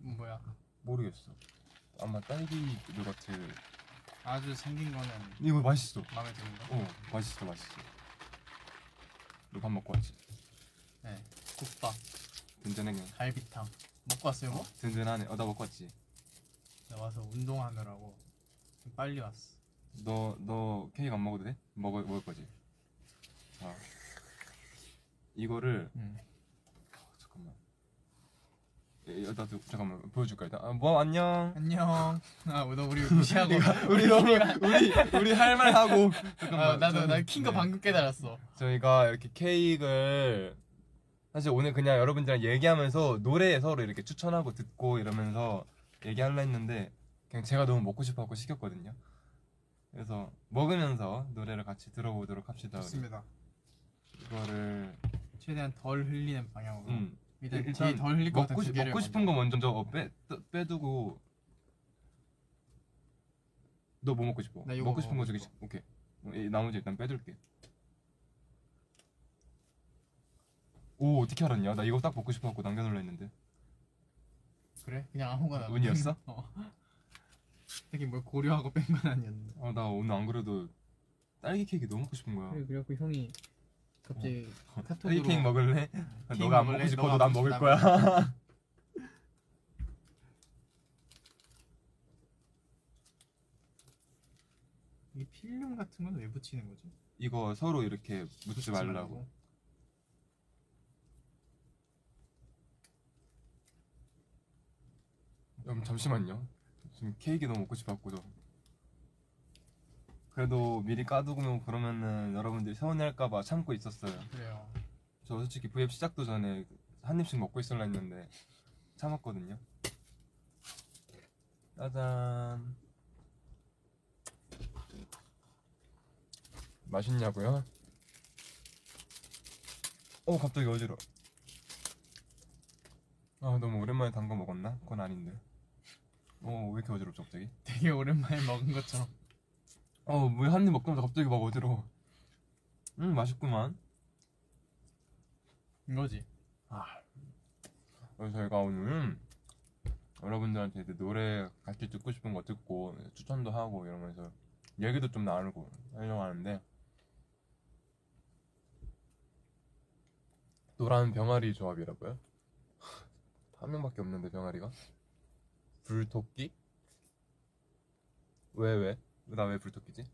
뭐야? 모르겠어. 아마 딸기 요거트. 아주 생긴 거는 이거 맛있어. 마음에 드는 거. 어, 맛있어, 맛있어. 너밥 먹고 왔지? 네. 국밥, 든든하게. 갈비탕. 먹고 왔어요, 뭐? 든든하네. 어, 나 먹고 왔지. 나 와서 운동하느라고 좀 빨리 왔어. 너, 너 케이크 안 먹어도 돼? 먹을, 먹을 거지? 자. 이거를, 응. 에, 에, 나도, 잠깐만, 보여줄까, 일단. 아, 뭐, 안녕. 안녕. 아, 너 우리 무시하고. 우리 너무, 우리, 우리 할 말 하고. 아, 잠깐만. 나도 나 킨거 네. 방금 깨달았어. 저희가 이렇게 케이크를 사실 오늘 그냥 여러분들이랑 얘기하면서 노래 서로 이렇게 추천하고 듣고 이러면서 얘기하려 했는데 그냥 제가 너무 먹고 싶어 갖고 시켰거든요. 그래서 먹으면서 노래를 같이 들어보도록 합시다. 우리. 좋습니다. 이거를 최대한 덜 흘리는 방향으로. 음, 일단, 일단 제일 덜 흘릴 것 같은 먹고, 두 싶, 개를 먹고 싶은 거 먼저 저 빼, 떠- 빼두고 너 뭐 먹고 싶어? 나 이거 먹고 싶은 거 먹고 저기 싶어. 오케이 어, 이 나머지 일단 빼둘게 오 어떻게 알았냐? 나 이거 딱 먹고 싶어갖고 남겨놓으려 했는데 그래? 그냥 아무거나. 운이었어? 어. 되게 뭘 고려하고 뺀 건 아니었는데. 아나 오늘 안 그래도 딸기 케이크 너무 먹고 싶은 거야 그래, 그래갖고 형이 갑자기 카톡으로 딸기 케이크 먹을래? 너가 안 먹을래? 먹고 싶어도 난 먹을. 거야 이 필름 같은 건 왜 붙이는 거지? 이거 서로 이렇게 묻지 말라고 말고. 음, 잠시만요. 지금 케이크 너무 먹고 싶었고도. 그래도 미리 까두고 그러면은 여러분들이 서운해할까봐 참고 있었어요. 그래요. 저 솔직히 V앱 시작도 전에 한 입씩 먹고 있으려 했는데 참았거든요. 짜잔. 맛있냐고요? 어 갑자기 어지러. 아 너무 오랜만에 단 거 먹었나? 그건 아닌데. 어왜 이렇게 어지럽죠 갑자기? 되게 오랜만에 먹은 것처럼. 어왜 한 입 먹자마자 갑자기 막 어지러워. 음 맛있구만. 이거지. 그래서 저희가 오늘 여러분들한테 노래 같이 듣고 싶은 거 듣고 추천도 하고 이러면서 얘기도 좀 나누고 하려고 하는데 노란 병아리 조합이라고요? 한 명밖에 없는데 병아리가? 불토끼? 왜 왜? 나 왜 불토끼지?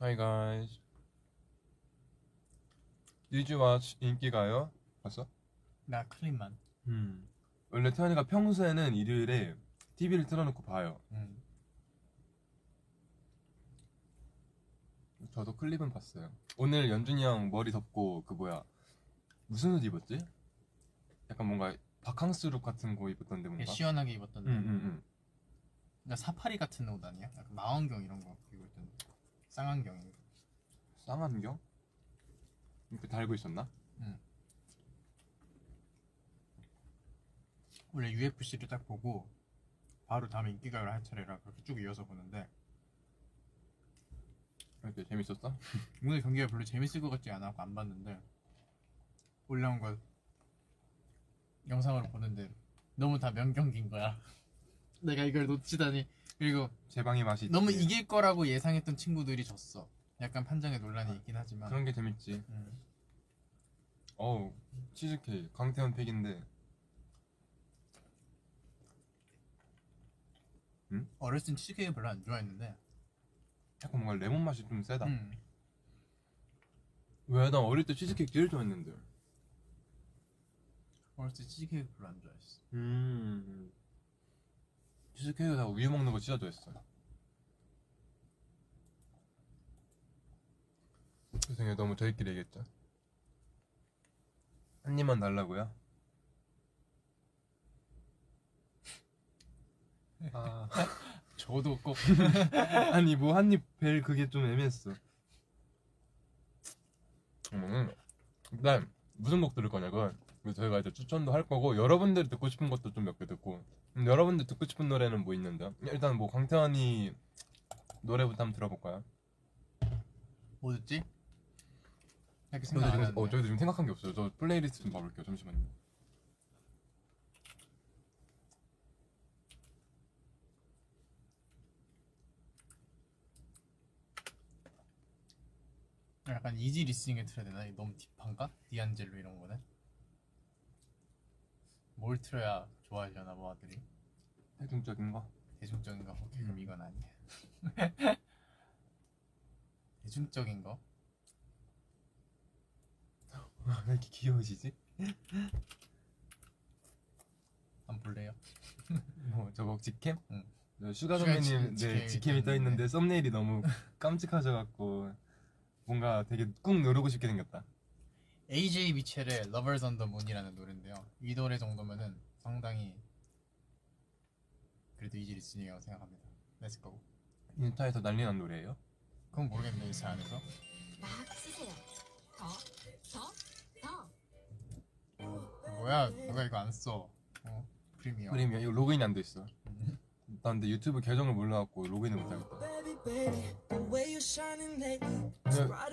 Hi guys Did you watch 인기가요? 봤어? 나 클립만. 음. 원래 태연이가 평소에는 일요일에 TV를 틀어놓고 봐요. 음. 저도 클립은 봤어요. 오늘 연준이 형 머리 덮고 그 뭐야 무슨 옷 입었지? 약간 뭔가 바캉스 룩 같은 거 입었던데 뭔가. 시원하게 입었던데. 응응응. 응, 그러니까 사파리 같은 옷 아니야? 약간 망원경 이런 거 입고 있던데. 쌍안경. 쌍안경? 이렇게 달고 있었나? 원래 UFC를 딱 보고 바로 다음에 인기가요를 할 차례라 그렇게 쭉 이어서 보는데 이렇게 재밌었어? 오늘 경기가 별로 재밌을 것 같지 않아서 안 봤는데 올라온 거 영상으로 보는데 너무 다 명경기인 거야. 내가 이걸 놓치다니 그리고 제 방의 맛이 너무 있지. 이길 거라고 예상했던 친구들이 졌어. 약간 판정에 논란이 있긴 하지만 그런 게 재밌지. 음. 어우 치즈케이크 강태현 팩인데 어렸을 땐 치즈케이크 별로 안 좋아했는데 약간 뭔가 레몬 맛이 좀 세다. 음. 왜? 난 어릴 때 치즈케이크 제일 좋아했는데. 어렸을 때 치즈케이크 별로 안 좋아했어. 음. 치즈케이크에다가 우유 먹는 거 진짜 좋아했어. 죄송해요. 너무 저희끼리 얘기했죠. 한 입만 달라고요? 아, 저도 꼭 아니 뭐 한 입 벨 그게 좀 애매했어. 음, 일단 무슨 곡 들을 거냐고. 그 저희가 이제 추천도 할 거고 여러분들이 듣고 싶은 것도 좀 몇 개 듣고 여러분들 듣고 싶은 노래는 뭐 있는데 일단 뭐 강태현이 노래부터 한번 들어볼까요? 뭐 듣지? 이렇게 생각 저도 지금, 어, 저희도 지금 생각한 게 없어요. 저 플레이리스트 좀 봐볼게요. 잠시만요. 약간 easy listening에 틀어야 되나? 너무 deep한가? 디안젤로 이런 거는? 뭘 틀어야 좋아하려나 모아들이 대중적인 거. 대중적인 거 오케이 그럼 음. 이건 아니야 대중적인 거? 왜 이렇게 귀여우시지? 한번 볼래요? 뭐 저거 직캠? 응. 저 슈가 슈가 선배님 지- 네, 직캠이 직캠이 떠 있는데 있는데. 썸네일이 너무 깜찍하셔갖고 뭔가 되게 꾹 누르고 싶게 생겼다. AJ 미첼의 Lovers on the Moon이라는 노래인데요 이 노래 정도면은 상당히 그래도 easy listening이라고 생각합니다 Let's go 인스타에서 난리 난 노래예요. 그건 모르겠는데 이차 안에서 막 쓰세요. 더, 더, 더. 뭐야 누가 이거 안 써? 어 프리미어 프리미엄 이거 로그인 안 돼 있어. 음. 나 근데 유튜브 계정을 몰라갖고 로그인을 못하겠다. 네,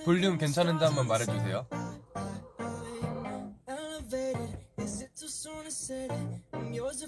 볼륨 괜찮은지 한번 말해주세요. That I'm yours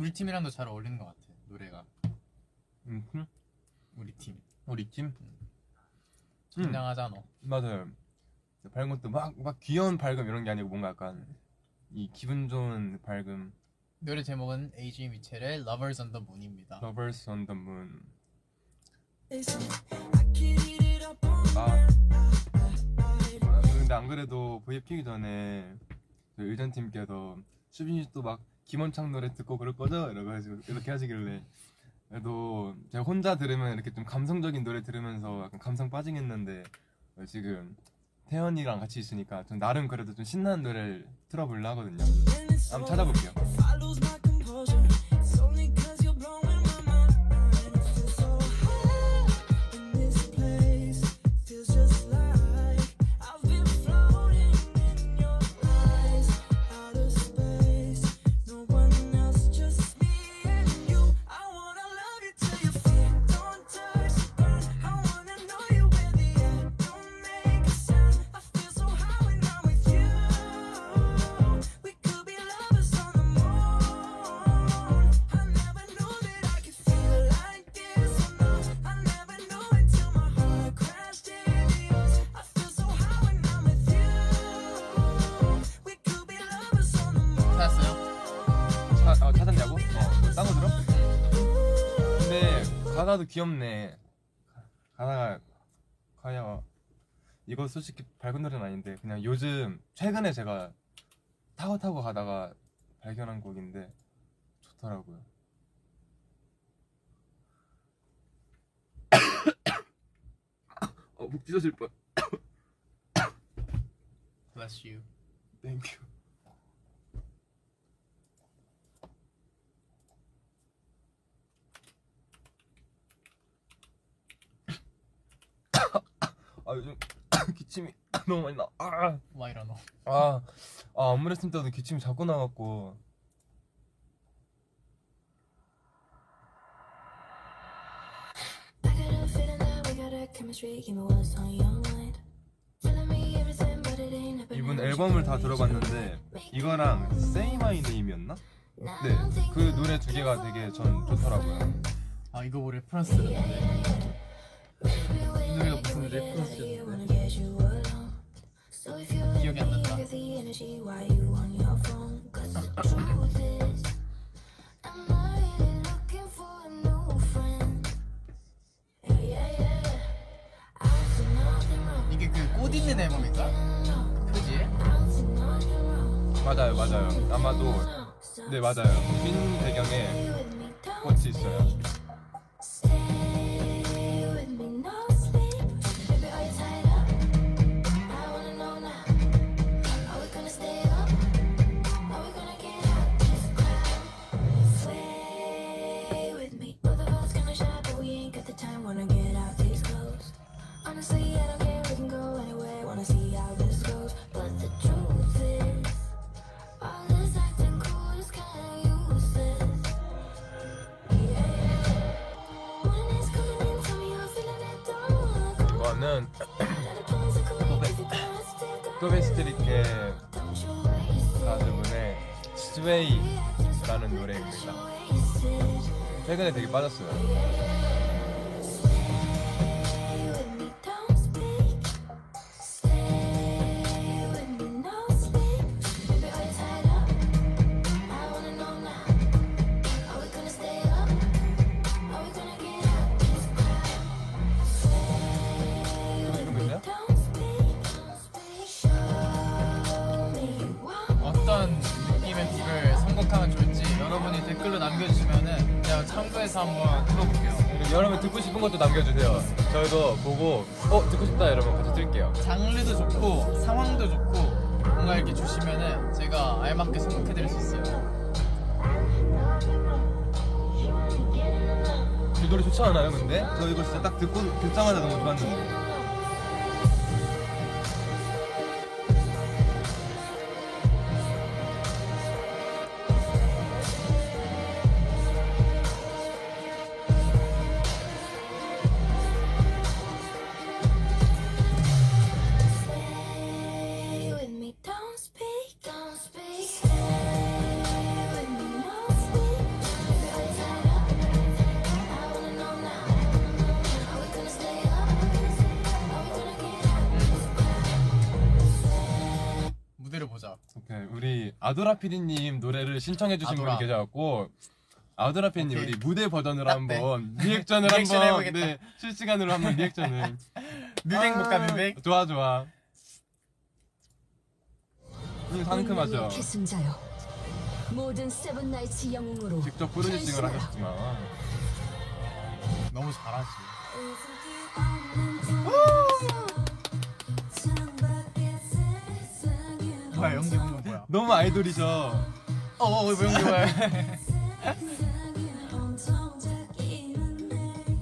우리 팀이랑도 잘 어울리는 것 같아 노래가 음, 흠. 우리 팀 우리 팀? 긴장하잖아 맞아요. 밝은 것도 막, 막 귀여운 밝음 이런 게 아니고 뭔가 약간 이 기분 좋은 밝음. 노래 제목은 AJ 미첼의 Lovers on the Moon입니다 Lovers on the Moon. 아, 아, 근데 안 그래도 V앱 키기 전에 저희 의전팀께서 수빈 씨또막 김원창 노래 듣고 그럴 거죠? 이러가지고 이렇게 하시길래 그래도 제가 혼자 들으면 이렇게 좀 감성적인 노래 들으면서 약간 감성 빠지겠는데 어, 지금 태연이랑 같이 있으니까 좀 나름 그래도 좀 신나는 노래를 틀어보려 하거든요. 한번 찾아볼게요. 가사도 귀엽네. 가사가 과연 이거 솔직히 밝은 노래는 아닌데 그냥 요즘 최근에 제가 타고 타고 가다가 발견한 곡인데 좋더라고요. 어, 목 찢어질 뻔. Bless you Thank you. 아 요즘 기침이 너무 많이 나. 아, 와 이러노 아, 아 안무 레슨 때도 기침이 자꾸 나갖고. I got a feeling that we got a chemistry. Give me what's on your mind. Telling me everything, but it ain't happening. 이분 앨범을 다 들어봤는데 이거랑 Say My Name이었나? 네, 그 노래 두 개가 되게 전 좋더라고요. 아 이거 뭐 레퍼런스였는데 기억이 안 난다. 이게 그 꽃 있는 앨범인가? 그지? 맞아요, 맞아요. 아마도 네 맞아요. 핀 배경에 꽃이 있어요. It. 가수분의 스웨이라는 노래입니다. 최근에 되게 빠졌어요. 싶은 것도 남겨주세요. 저희도 보고 어 듣고 싶다 여러분 같이 들게요. 장르도 좋고 상황도 좋고 뭔가 이렇게 주시면은 제가 알맞게 선곡해드릴 수 있어요. 이 노래 좋지 않아요 근데? 저 이거 진짜 딱 듣고 듣자마자 너무 좋았는데. 아도라 PD님 노래를 신청해 주신 아도라. 분이 계셔갖고 아도라 오케이. 우리 무대 버전으로 딱 돼. 한번 리액션을 리액션 한번 해보겠다. 네, 실시간으로 한번 리액션을 뮤뱅 볼까 아, 뮤뱅? 좋아 좋아 음, 상큼하죠 운명의 계승자여 모든 세븐나이츠 영웅으로 직접 프로듀싱을 변신하라. 하셨지만 너무 잘하지. 뭐야 연기? 너무 아이돌이죠 어어 뭐 연기 뭐야?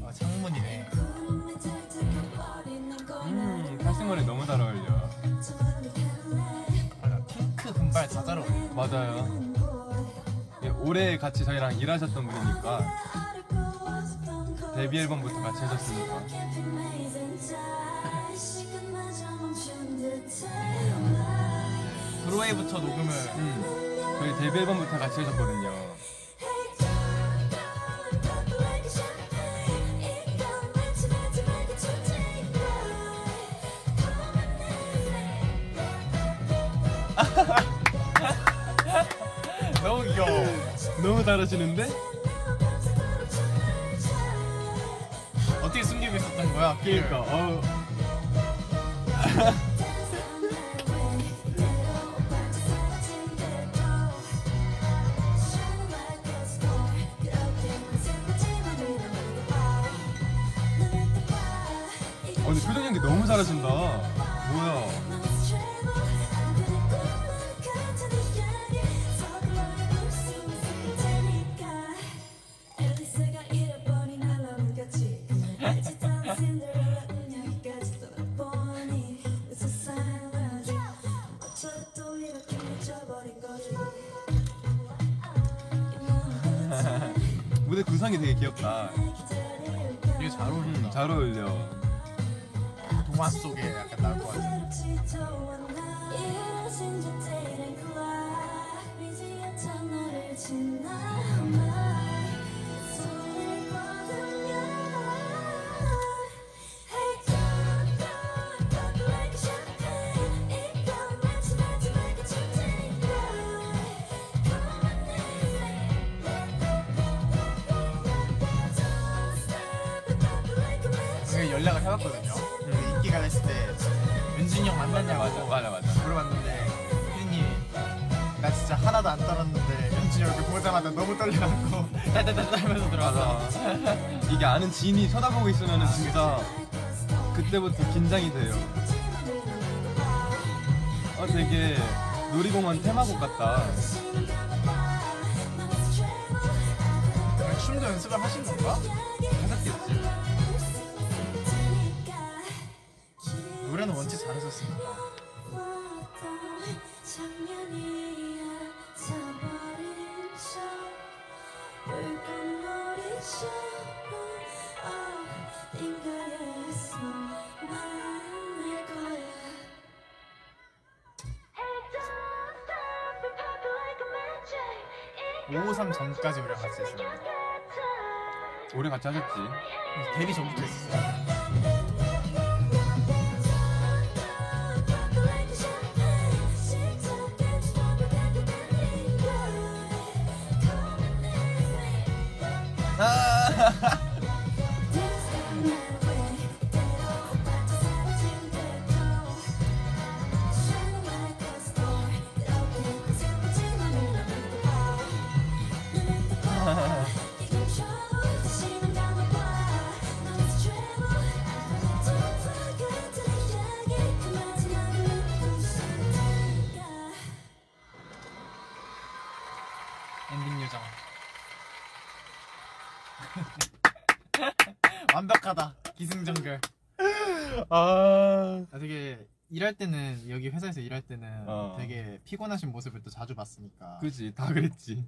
아 창문이네. 음 칼싱머리 너무 잘 어울려 아, 핑크 금발 다 잘 어울려. 맞아요 예, 올해 같이 저희랑 일하셨던 분이니까 데뷔 앨범부터 같이 하셨으니까 브로웨이부터 녹음을 음, 저희 데뷔 앨범부터 같이 하셨거든요 너무 귀여워. 너무 잘하시는데? 어떻게 숨기고 있었던 거야? 그러니까 어우 어, 보자마자 너무 떨려갖고 딸딸딸 하면서 들어가서. 이게 아는 지인이 쳐다보고 있으면 진짜 그때부터 긴장이 돼요. 아 되게 놀이공원 테마곡 같다. 춤도 연습을 하신 건가? 하셨겠지. 노래는 원체 잘하셨으니까 (553) 전까지 우리가 같이 했습니다. 오래 같이 하셨지. 데뷔 전부터 했었어 완벽하다 기승전결 아. 아, 되게 일할 때는 여기 회사에서 일할 때는 어. 되게 피곤하신 모습을 또 자주 봤으니까 그지 다 그랬지.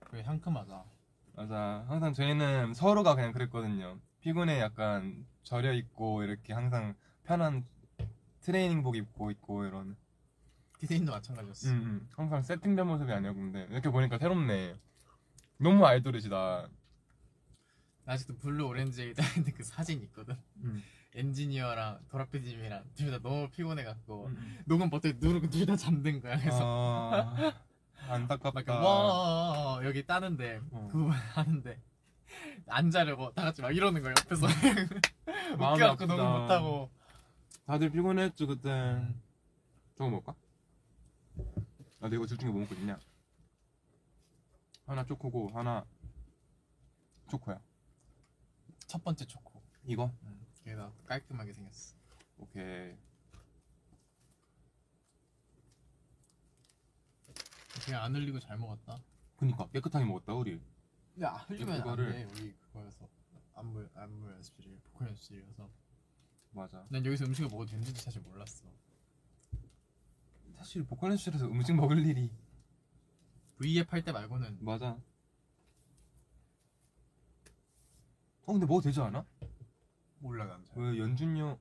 그게 상큼하다 맞아. 항상 저희는 서로가 그냥 그랬거든요. 피곤해 약간 절여 있고 이렇게 항상 편한 트레이닝복 입고 있고 이런. 디테인도 마찬가지였어 음, 음. 항상 세팅된 모습이 아니었근데 이렇게 보니까 새롭네. 너무 아이돌이시다. 아직도 Blue Orangeade 할 때 그 사진 있거든 음. 엔지니어랑 도라피디님이랑 둘 다 너무 피곤해갖고 음. 녹음 버튼 누르고 둘 다 잠든 거야 그래서 아, 막 안타깝다. 와 여기 따는데 어. 그거 하는데 안 자려고 다 같이 막 이러는 거야 옆에서 마음이 웃겨갖고. 녹음 못하고 다들 피곤했죠 그때. 저거 먹을까? 아, 내가 둘 중에 뭐 먹고 싶냐? 하나 초코고 하나 초코야. 첫 번째 초코 이거? 음, 그래서 깔끔하게 생겼어 오케이. 되게 안 흘리고 잘 먹었다 그니까 깨끗하게 먹었다 우리. 야 흘리면 그거를- 안돼 우리 그거여서 안무 안무 연습실 보컬 연습실이어서 맞아. 난 여기서 음식을 먹어도 되는지 사실 몰랐어 사실 보컬 연습실에서 음식 먹을 일이 V앱 할 때 말고는 맞아. 어 근데 먹어도 되지 않아? 몰라 난 잘. 왜 연준이 형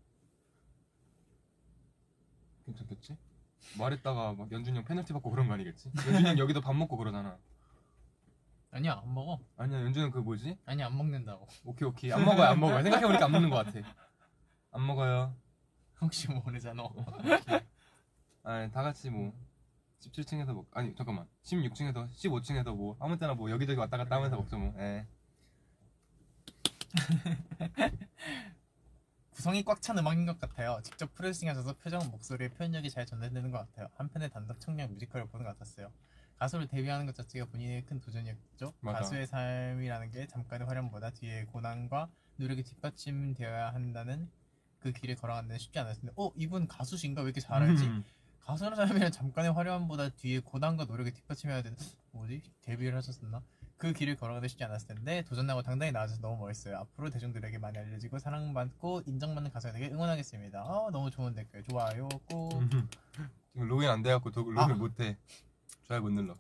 괜찮겠지? 말했다가 막 연준이 형 페널티 받고 그런 거 아니겠지? 연준이 형 여기도 밥 먹고 그러잖아. 아니야 안 먹어 아니야 연준이 형 그 뭐지? 아니야 안 먹는다고 오케이 오케이 안 먹어요 안 먹어요 생각해 보니까 안 먹는 것 같아. 안 먹어요. 혹시 모르잖아 아니 다 같이 뭐 17층에서 먹 아니 잠깐만 16층에서 15층에서 뭐 아무 때나 뭐 여기저기 왔다 갔다 하면서 먹죠 뭐. 예. 구성이 꽉 찬 음악인 것 같아요. 직접 프로듀싱하셔서 표정, 목소리, 표현력이 잘 전달되는 것 같아요. 한편의 단독 청량 뮤지컬을 보는 것 같았어요. 가수를 데뷔하는 것 자체가 본인의 큰 도전이었죠. 맞아. 가수의 삶이라는 게 잠깐의 활용보다 뒤에 고난과 노력이 뒷받침되어야 한다는 그 길을 걸어가는 데는 쉽지 않았을 텐데, 어 이분 가수신가 왜 이렇게 잘 알지? 음. 가수라는 사람이란 잠깐의 화려함보다 뒤에 고난과 노력이 뒷받침해야 되는 뭐지? 데뷔를 하셨었나? 그 길을 걸어가기 쉽지 않았을 텐데 도전하고 당당히 나아져서 너무 멋있어요. 앞으로 대중들에게 많이 알려지고 사랑받고 인정받는 가수가 되게 응원하겠습니다. 아 너무 좋은 댓글 좋아요 꼭. 지금 로그인 안 돼갖고 도, 로그인 아. 못해. 좋아요 못 눌러.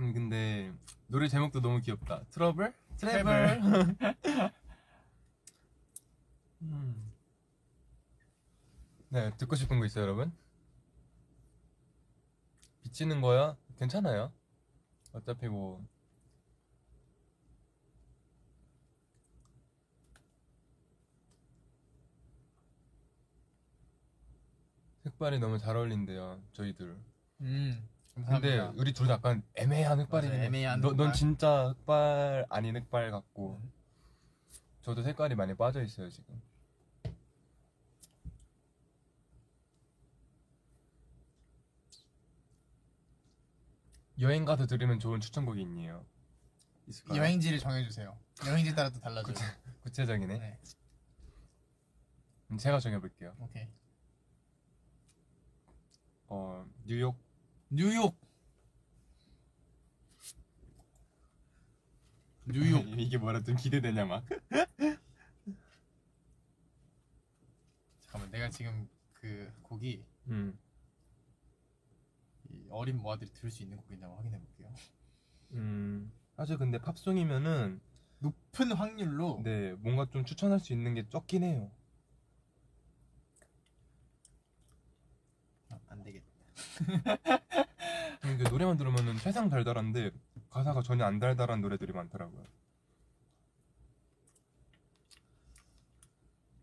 음 근데 노래 제목도 너무 귀엽다. Trouble? Travel. 음. 네 듣고 싶은 거 있어요 여러분? 비치는 거야? 괜찮아요. 어차피 뭐 색깔이 너무 잘 어울린대요 저희들. 음. 근데 감사합니다. 우리 둘다 약간 애매한 흑발이 맞아, 애매한 너, 넌 흑발. 진짜 흑발 아닌 흑발 같고 음. 저도 색깔이 많이 빠져 있어요 지금 여행 가서 들으면 좋은 추천곡이 있네요. 있을까요? 여행지를 정해주세요. 여행지 따라 또 달라져요. 구체적이네. 네, 그럼 제가 정해볼게요. 오케이. 어 뉴욕 뉴욕. 뉴욕. 이게 뭐라 좀 기대되냐 막. 잠깐만, 내가 지금 그 곡이 음. 이 어린 모아들이 들을 수 있는 곡이냐고 확인해 볼게요. 음. 사실 근데 팝송이면은 높은 확률로 네 뭔가 좀 추천할 수 있는 게 적긴 해요. 아, 안 되겠다. 근데 노래만 들으면은 세상 달달한데 가사가 전혀 안 달달한 노래들이 많더라고요.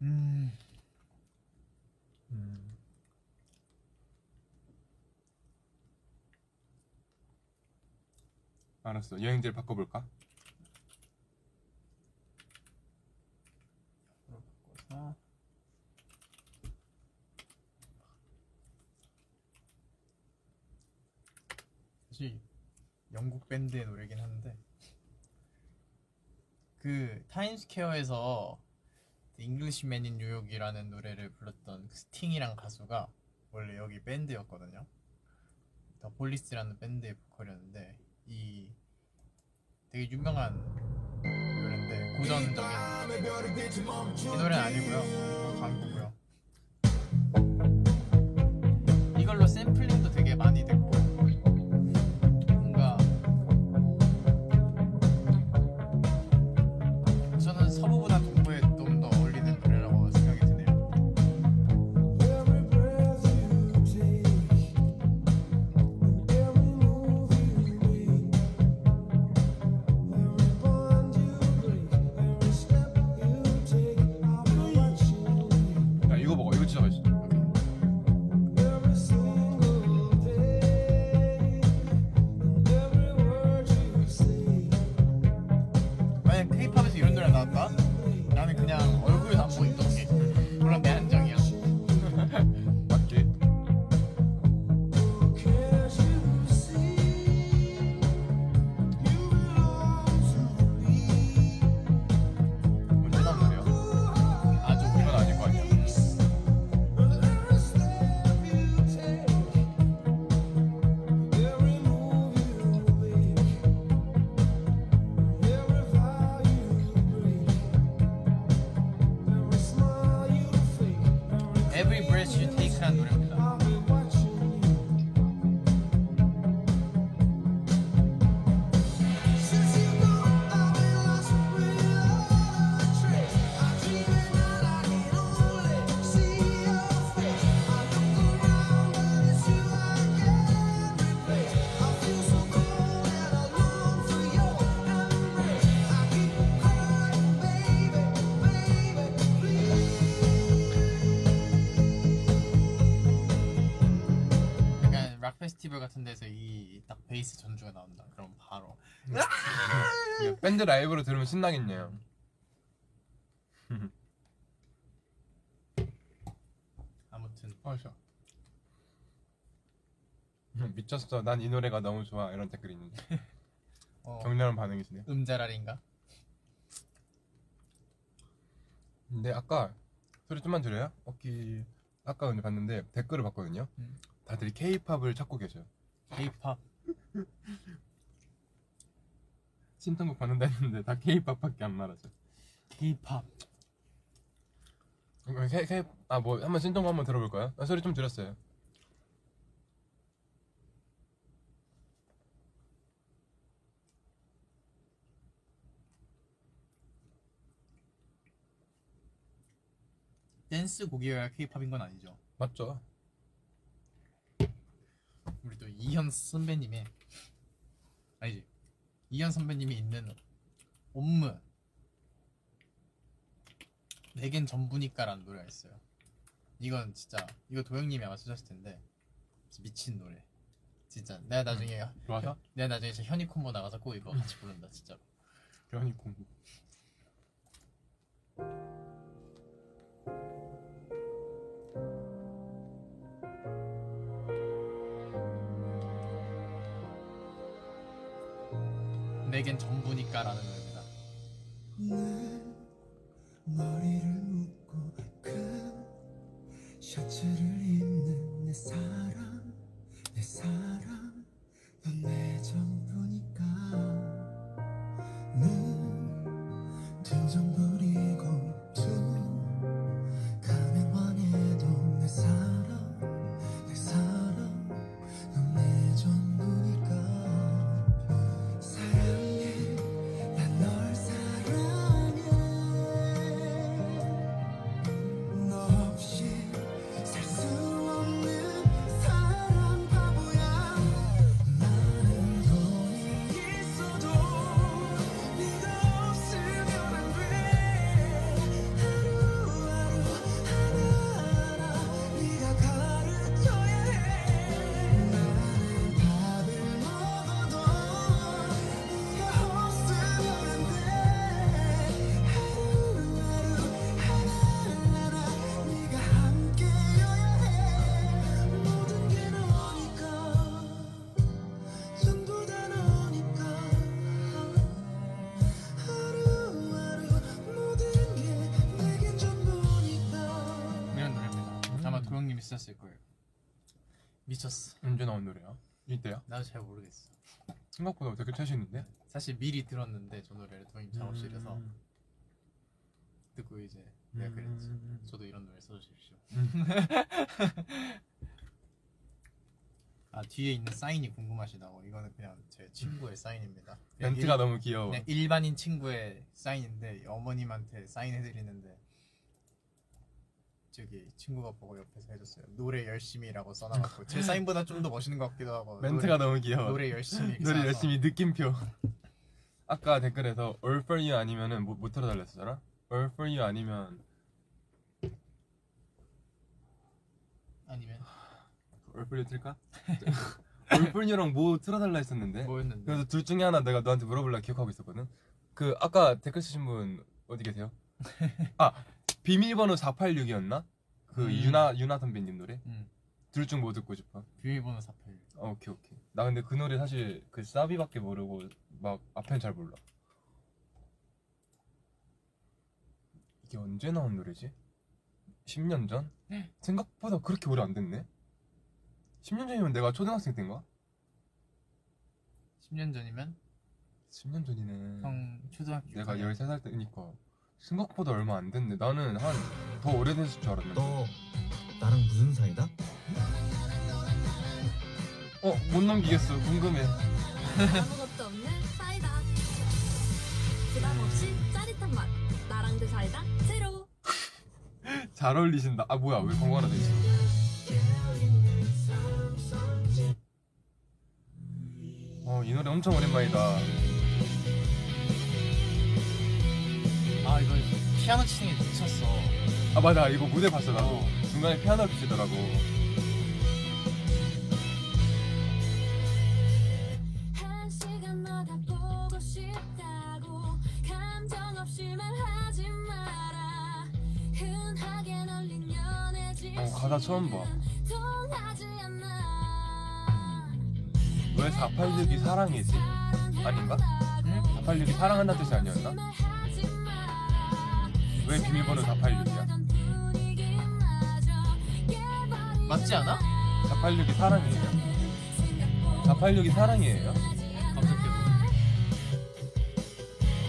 음, 음. 알았어. 여행지를 바꿔볼까? 사실 영국 밴드의 노래긴 한데 그 타임스퀘어에서 Englishman in New York이라는 노래를 불렀던 그 스팅이란 가수가 원래 여기 밴드였거든요. 더 폴리스라는 밴드의 보컬이었는데 이 되게 유명한 노래인데 고전적인 이 노래는 아니고요. 광고고요. 이걸로 샘플링 밴드 라이브로 들으면 신나겠네요. 아무튼 맞아. 미쳤어. 난 이 노래가 너무 좋아. 이런 댓글이 있는데 어, 격렬한 반응이시네요. 음자랄인가? 근데 아까 소리 좀만 들려요? 어기 아까 근데 봤는데 댓글을 봤거든요. 음. 다들 K-팝을 찾고 계셔요. K-팝 신청곡 받는다 했는데 다 K-팝밖에 안 말하죠. K-팝 K K 아뭐 한번 신청곡 한번 들어볼까요? 아, 소리 좀 들었어요. 댄스 곡이어야 K-팝인 건 아니죠. 맞죠? 우리 또 이현 선배님의 아니지 이현 선배님이 있는 옴므 내겐 전부니까라는 노래가 있어요. 이건 진짜 이거 도영님이 아마 쓰셨을 텐데 미친 노래. 진짜 내가 나중에 좋아서? 현- 내가 나중에 진짜 현이 콤보 나가서 꼭 이거 같이 부른다 진짜로. 변이 공 부. 내겐 전부니까라는 노래입니다. 내 머리를 묶고 큰 셔츠를 미쳤어. 언제 나온 노래야? 이때야? 나도 잘 모르겠어. 생각보다 되게 차시는데? 사실 미리 들었는데 저 노래를 도영님 작업실에서 듣고 이제 내가 그랬지. 음. 저도 이런 노래 써주십시오. 음. 아 뒤에 있는 사인이 궁금하시다고 이거는 그냥 제 친구의 사인입니다. 그냥 멘트가 일- 너무 귀여워. 그냥 일반인 친구의 사인인데 어머님한테 사인해드리는데 저기 친구가 보고 옆에서 해줬어요. 노래 열심히라고 써놔갖고 제 사인보다 좀 더 멋있는 것 같기도 하고 멘트가 노래, 너무 귀여워. 노래 열심히 노래 써놔서 열심히 느낌표. 아까 댓글에서 All for you 아니면은 뭐, 못 틀어달랬었잖아? All for you 아니면 아니면 All for you 틀까? All for you랑 뭐 틀어달라 했었는데 뭐였는데 그래서 둘 중에 하나 내가 너한테 물어볼라 기억하고 있었거든 그 아까 댓글 쓰신 분 어디 계세요? 아 비밀번호 486이었나? 그 음. 유나 유나 선배님 노래 음, 둘 중 뭐 듣고 싶어? 비밀번호 48 어, 오케이 오케이 나 근데 그 노래 사실 그 사비밖에 모르고 막 앞엔 잘 몰라 이게 언제 나온 노래지? 10년 전? 생각보다 그렇게 오래 안 됐네 10년 전이면 내가 초등학생 때인가? 10년 전이면 10년 전이네 형 초등학교 내가 6학년. 13살 때니까 생각보다 얼마 안 됐네 나는 한 더 오래됐을 줄 알았는데 너 나랑 무슨 사이다? 어? 못 넘기겠어 궁금해 아무것도 없는 사이다. 부담 없이 짜릿한 맛. 나랑도 사이다 제로. 잘 어울리신다 아 뭐야 왜 광고 하나 돼 있어 어 이 노래 엄청 오랜만이다 아 이거 피아노 치는 게 미쳤어 아 맞아 이거 무대 봤어 나도 중간에 피아노 치더라고 한 시간마다 보고 싶다고 감정 없이 말하지 마라. 흔하게 널린 연애 어, 가사 처음 봐. 통하지 않아. 왜 486이 사랑이지? 아닌가? 486이 사랑한다는 뜻이 아니었나? 왜 비밀번호 486이야? 맞지 않아? 486이 사랑이에요 486이 사랑이에요? 검색해보면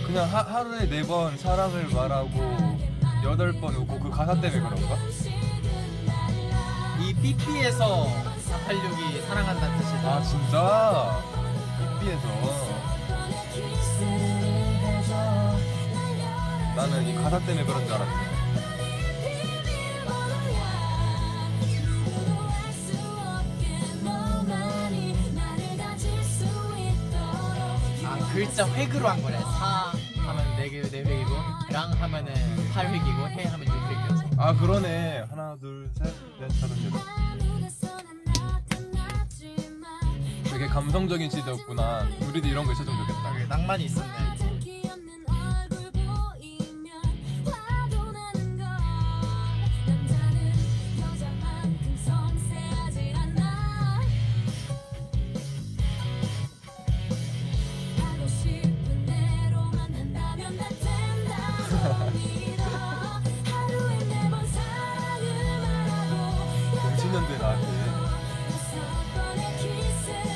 그냥 하, 하루에 4번 사랑을 말하고 8번 오고 그 가사 때문에 그런가? 이 삐삐에서 486이 사랑한다는 뜻이다 아 진짜? 삐삐에서 나는 이 가사 때문에 그런 줄 알았네. 아 글자 획으로 한 거네. 사 하면 4개 4획이고 랑 하면은 8획이고 해 하면 6획이어서 아 그러네. 하나 둘 셋 넷 다섯 여덟 되게 감성적인 시대였구나. 우리도 이런 거 있었으면 좋겠다. 되게 낭만이 있었네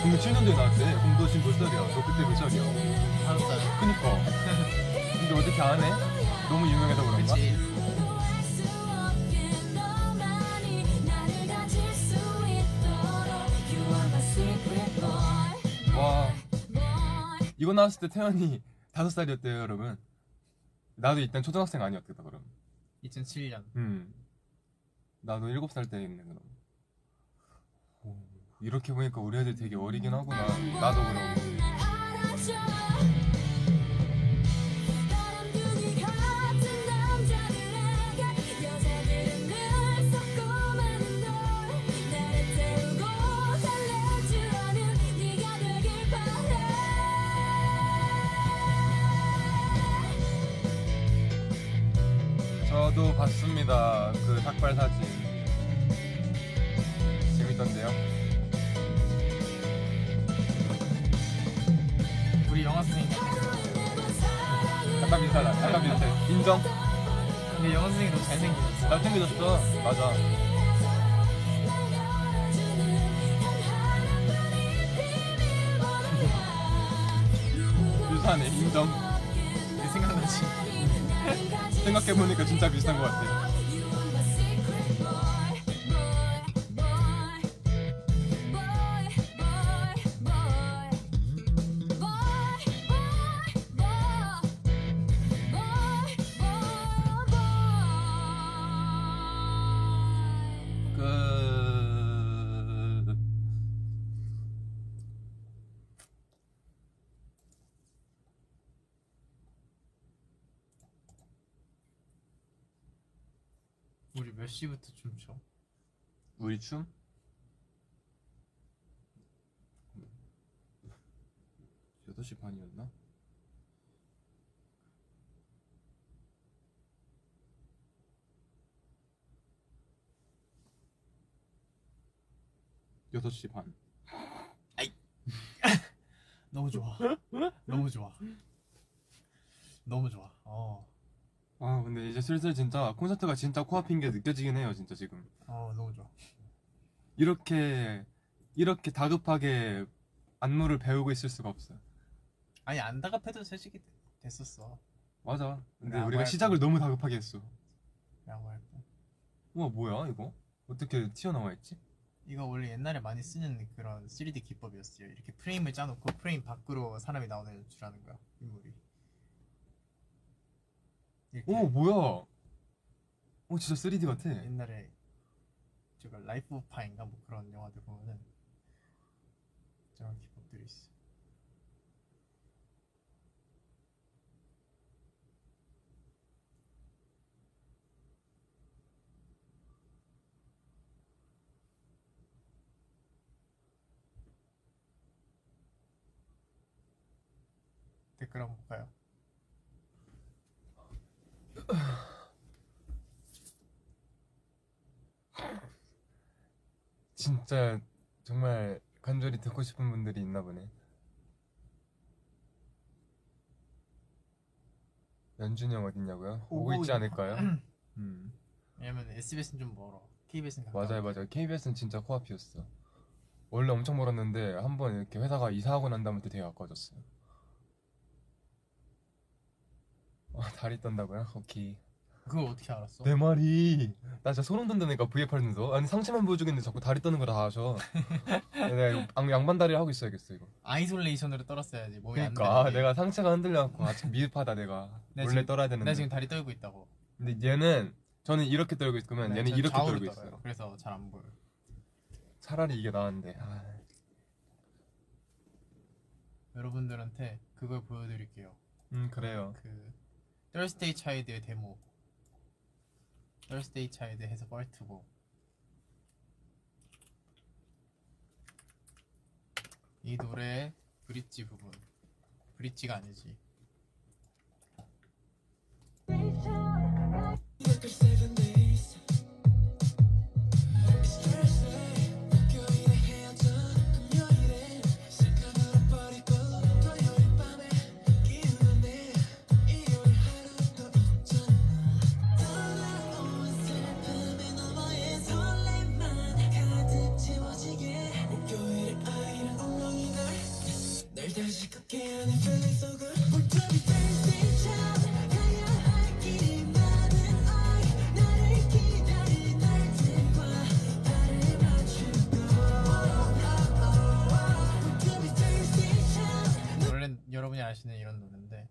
2007년도에 나왔대. 그럼 너 지금 몇 살이야? 너 그때 몇 살이야? 다섯 살. 그니까. 근데 어떻게 안 해? 너무 유명해서 그런가? 그치. 와, 이거 나왔을 때 태연이 다섯 살이었대요, 여러분. 나도 일단 초등학생 아니었겠다, 그럼. 2007년. 음. 나도 일곱 살 때였네, 그럼. 오, 이렇게 보니까 우리 애들 되게 어리긴 하구나. 나도 바래 저도 봤습니다. 그 삭발 사진. 재밌던데요? 우리 영화 선생님. 약간 비슷하다. 약간 비슷해. 인정? 근데 영화 선생님 너무 잘생겼어. 잘생겨졌어. 맞아. 비슷하네. 인정. 내 생각나지. 생각해보니까 진짜 비슷한 것 같아. 시부터 춤춰? 우리 춤? 여덟 시 반이었나? 여섯 시 반. 너무 좋아. 너무 좋아. 너무 좋아. 어. 아 근데 이제 슬슬 진짜 콘서트가 진짜 코앞인 게 느껴지긴 해요 진짜 지금 어, 너무 좋아. 이렇게 이렇게 다급하게 안무를 배우고 있을 수가 없어요 아니 안 다급해도 솔직히 됐었어. 맞아 근데 야, 우리가 뭐야, 시작을 너무 다급하게 했어 라고 할 거. 우와 뭐야 이거 어떻게 튀어나와 있지? 이거 원래 옛날에 많이 쓰는 그런 3D 기법이었어요. 이렇게 프레임을 짜놓고 프레임 밖으로 사람이 나오는 연출하는 거야. 인물이. 이렇게 오 뭐야 오 진짜 3D 같아 옛날에 제가 Life of Pi인가 뭐 그런 영화들 보면은 저런 기법들이 있어. 댓글 한번 볼까요? 진짜 정말 간절히 듣고 싶은 분들이 있나 보네 연준이 형 어딨냐고요? 오고 오고 있지 있- 않을까요? 음 왜냐면 SBS는 좀 멀어. KBS는 가까워. 맞아요 맞아요 KBS는 진짜 코앞이었어 원래 엄청 멀었는데 한 번 이렇게 회사가 이사하고 난 다음부터 되게 가까워졌어요 아 다리 떤다고요? 오케이 그걸 어떻게 알았어? 내 말이 나 진짜 소름 돋는다니까 V앱 하면서 아니 상체만 보여주겠는데 자꾸 다리 떠는 거다 하셔 내가 이거 양- 양반 다리를 하고 있어야겠어 이거 isolation으로 떨었어야지. 몸이 안 그러니까 되는데. 내가 상체가 흔들려갖고 아직 미흡하다 내가 나 원래 지금- 떨어야 되는데 나 지금 다리 떨고 있다고. 근데 얘는 저는 이렇게 떨고 있으면 네, 얘는 전 이렇게 좌우로 떨고 떨어요. 있어요 그래서 잘 안 보여. 차라리 이게 나은데 아, 여러분들한테 그걸 보여드릴게요. 음 그래요 그 Thursday Child의 데모 Thursday Child 해서 뻘트고 이 노래 브릿지 부분 브릿지가 아니지 It's just 원래 여러분이 아시는 이런 노래인데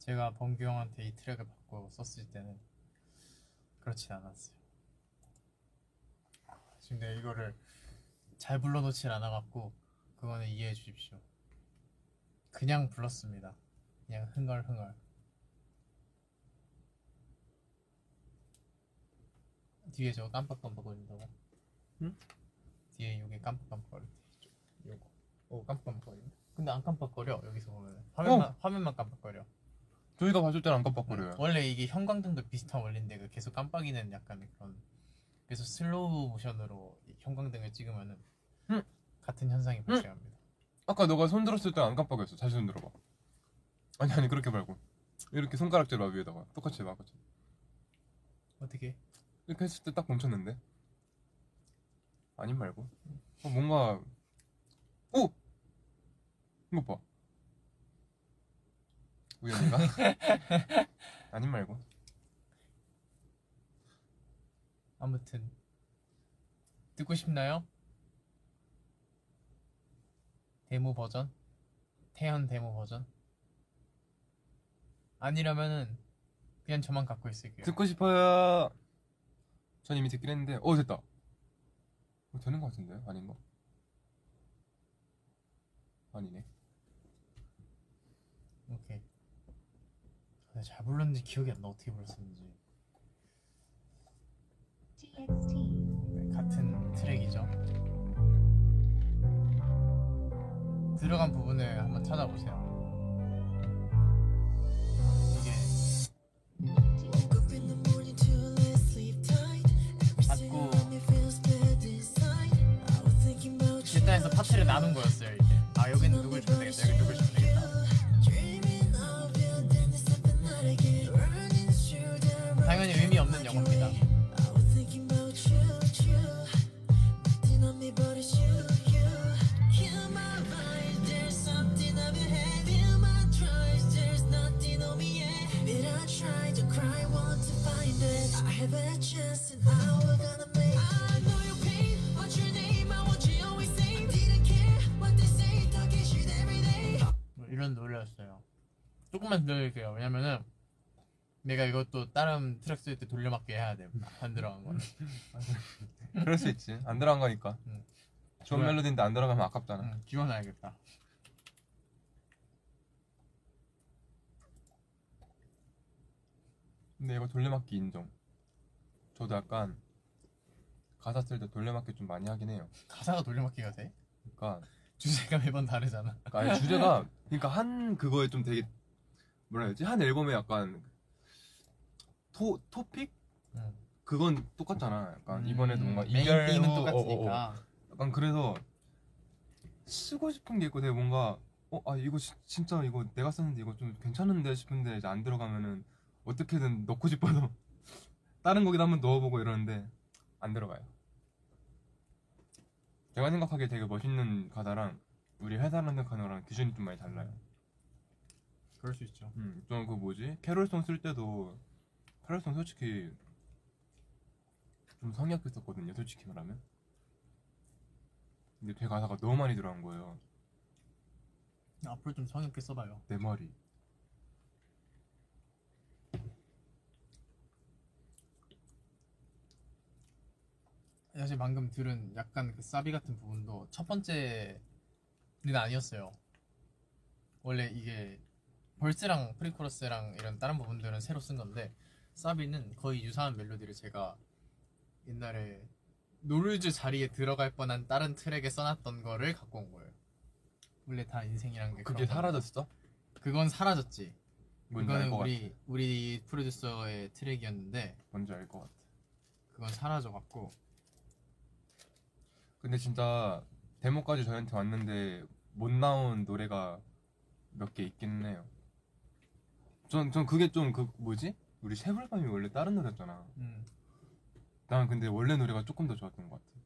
제가 범규 형한테 이 트랙을 받고 썼을 때는 그렇지 않았어요. 지금 내가 이거를 잘 불러놓질 않아갖고 그거는 이해해 주십시오. 그냥 불렀습니다. 그냥 흥얼흥얼. 뒤에 저거 깜빡깜빡거린다고? 응? 뒤에 이게 깜빡깜빡거릴 때 요거 오 깜빡깜빡거린다 근데 안 깜빡거려 여기서 보면 화면만, 화면만 깜빡거려 저희가 봤을 때는 안 깜빡거려요. 원래 이게 형광등도 비슷한 원리인데 그 계속 깜빡이는 약간 그런 그래서 슬로우 모션으로 이 형광등을 찍으면은 응. 같은 현상이 발생합니다 아까 너가 손 들었을 때 안 깜빡였어. 다시 손 들어봐. 아니 아니 그렇게 말고 이렇게 손가락질 봐 위에다가 똑같이 해봐. 똑같이. 어떻게? 이렇게 했을 때 딱 멈췄는데 아님 말고 어, 뭔가 오 이거 봐 우연인가 아님 말고 아무튼 듣고 싶나요? 데모 버전? 태연 데모 버전? 아니라면은 그냥 저만 갖고 있을게요. 듣고 싶어요 전 이미 듣긴 했는데 어 됐다 어, 되는 것 같은데 아닌가 아니네 오케이. 근데 잘 불렀는지 기억이 안 나. 어떻게 불렀었는지. 네, 같은 트랙이죠. 들어간 부분을 한번 찾아보세요. 이게 about you. 일단에서 파트를 나눈 거였어요. 이게. 아 여기는 누굴 주면 되겠다. 여기 누굴 주면 되겠다. 당연히 의미 없는 영어입니다. Have a chance and I was gonna make. I know your pain, what's your name? I want you always same. Didn't care what they say, talking shit every day. 뭐 이런 노래였어요. 조금만 들려드릴게요. 왜냐면은 내가 이것도 다른 트랙 쓸 때 돌려막기 해야 돼. 안 들어간 건. 그럴 수 있지 안 들어간 거니까 응. 좋은 좋아요. 멜로디인데 안 들어가면 아깝잖아 응, 지워놔야겠다. 근데 이거 돌려막기 인정 저도 약간 가사 쓸 때 돌려막기 좀 많이 하긴 해요 가사가 돌려막기가 돼? 그러니까 주제가 매번 다르잖아. 그러니까 아니, 주제가 그러니까 한 그거에 좀 되게 뭐라 해야지 한 앨범에 약간 토 토픽 응. 그건 똑같잖아. 약간 음, 이번에도 뭔가 메인 이별 팀은 후- 똑같으니까. 어, 어, 어. 약간 그래서 쓰고 싶은 게 있고 되게 뭔가 어 아 이거 지- 진짜 이거 내가 썼는데 이거 좀 괜찮은데 싶은데 이제 안 들어가면은 어떻게든 넣고 싶어서 다른 곡에도 한번 넣어보고 이러는데 안 들어가요. 제가 생각하기에 되게 멋있는 가사랑 우리 회사랑 생각하는 거랑 기준이 좀 많이 달라요. 그럴 수 있죠. 음, 좀 그 뭐지? 캐롤송 쓸 때도 캐롤송 솔직히 좀 썼거든요. 솔직히 말하면. 근데 제 가사가 너무 많이 들어간 거예요. 앞으로 좀 성의 있게 써봐요. 내 말이. 사실 방금 들은 약간 그 사비 같은 부분도 첫 번째는 아니었어요. 원래 이게 verse랑 pre-chorus랑 이런 다른 부분들은 새로 쓴 건데 사비는 거의 유사한 멜로디를 제가 옛날에 노르즈 자리에 들어갈 뻔한 다른 트랙에 써놨던 거를 갖고 온 거예요. 원래 다 인생이란 게 그게 사라졌어? 그건 사라졌지. 뭔지 그거는 알것 같아. 우리 우리 프로듀서의 트랙이었는데 뭔지 알 것 같아. 그건 사라져 갖고 근데 진짜 데모까지 저희한테 왔는데 못 나온 노래가 몇 개 있긴 해요. 전, 전 그게 좀 그 뭐지? 우리 새불밤이 원래 다른 노래였잖아. 음, 난 근데 원래 노래가 조금 더 좋았던 것 같아.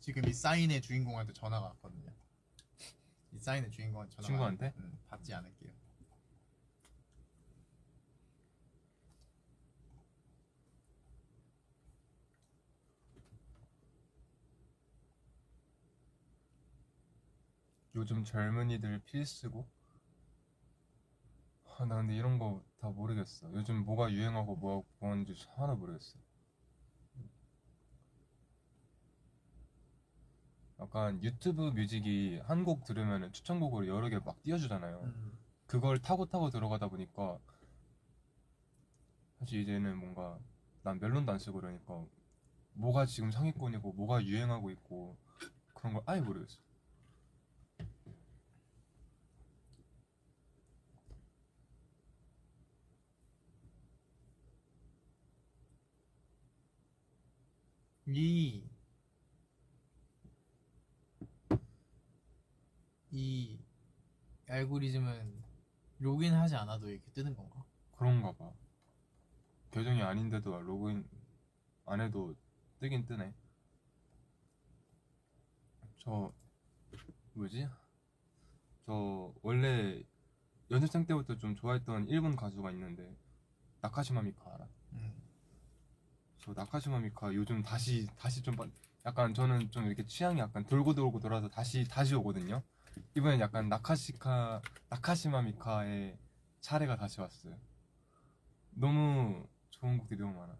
지금 이 사인의 주인공한테 전화가 왔거든요. 이 사인의 주인공한테 전화가 친구한테? 왔- 음, 받지 않을게요. 요즘 젊은이들 필수고 아, 나 근데 이런 거 다 모르겠어 요즘 뭐가 유행하고 뭐가 뭐하는지 하나 모르겠어 약간 유튜브 뮤직이 한 곡 들으면 추천곡으로 여러 개 막 띄워주잖아요 음. 그걸 타고 타고 들어가다 보니까 사실 이제는 뭔가 난 멜론도 안 쓰고 그러니까 뭐가 지금 상위권이고 뭐가 유행하고 있고 그런 걸 아예 모르겠어. 이, 이 알고리즘은 로그인하지 않아도 이렇게 뜨는 건가? 그런가 봐. 계정이 아닌데도 로그인 안 해도 뜨긴 뜨네. 저 뭐지? 저 원래 연습생 때부터 좀 좋아했던 일본 가수가 있는데 나카시마 미카 알아? 음. 저 나카시마 미카 요즘 다시 다시 좀 빠- 약간 저는 좀 이렇게 취향이 약간 돌고 돌고 돌아서 다시 다시 오거든요. 이번엔 약간 나카시카 나카시마 미카의 차례가 다시 왔어요. 너무 좋은 곡들이 너무 많아.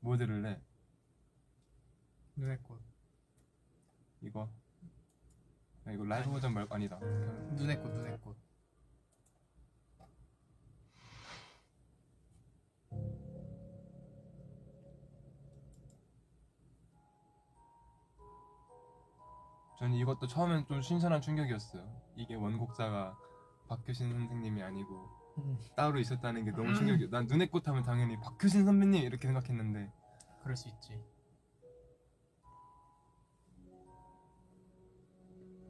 뭐 들을래? 눈의 꽃. 이거. 야, 이거 라이브 버전 말고 아니다. 눈의 꽃, 눈의 꽃. 저는 이것도 처음엔 좀 신선한 충격이었어요. 이게 원곡자가 박효신 선생님이 아니고 음. 따로 있었다는 게 너무 충격이에요. 난 눈의 꽃 하면 당연히 박효신 선배님 이렇게 생각했는데 그럴 수 있지.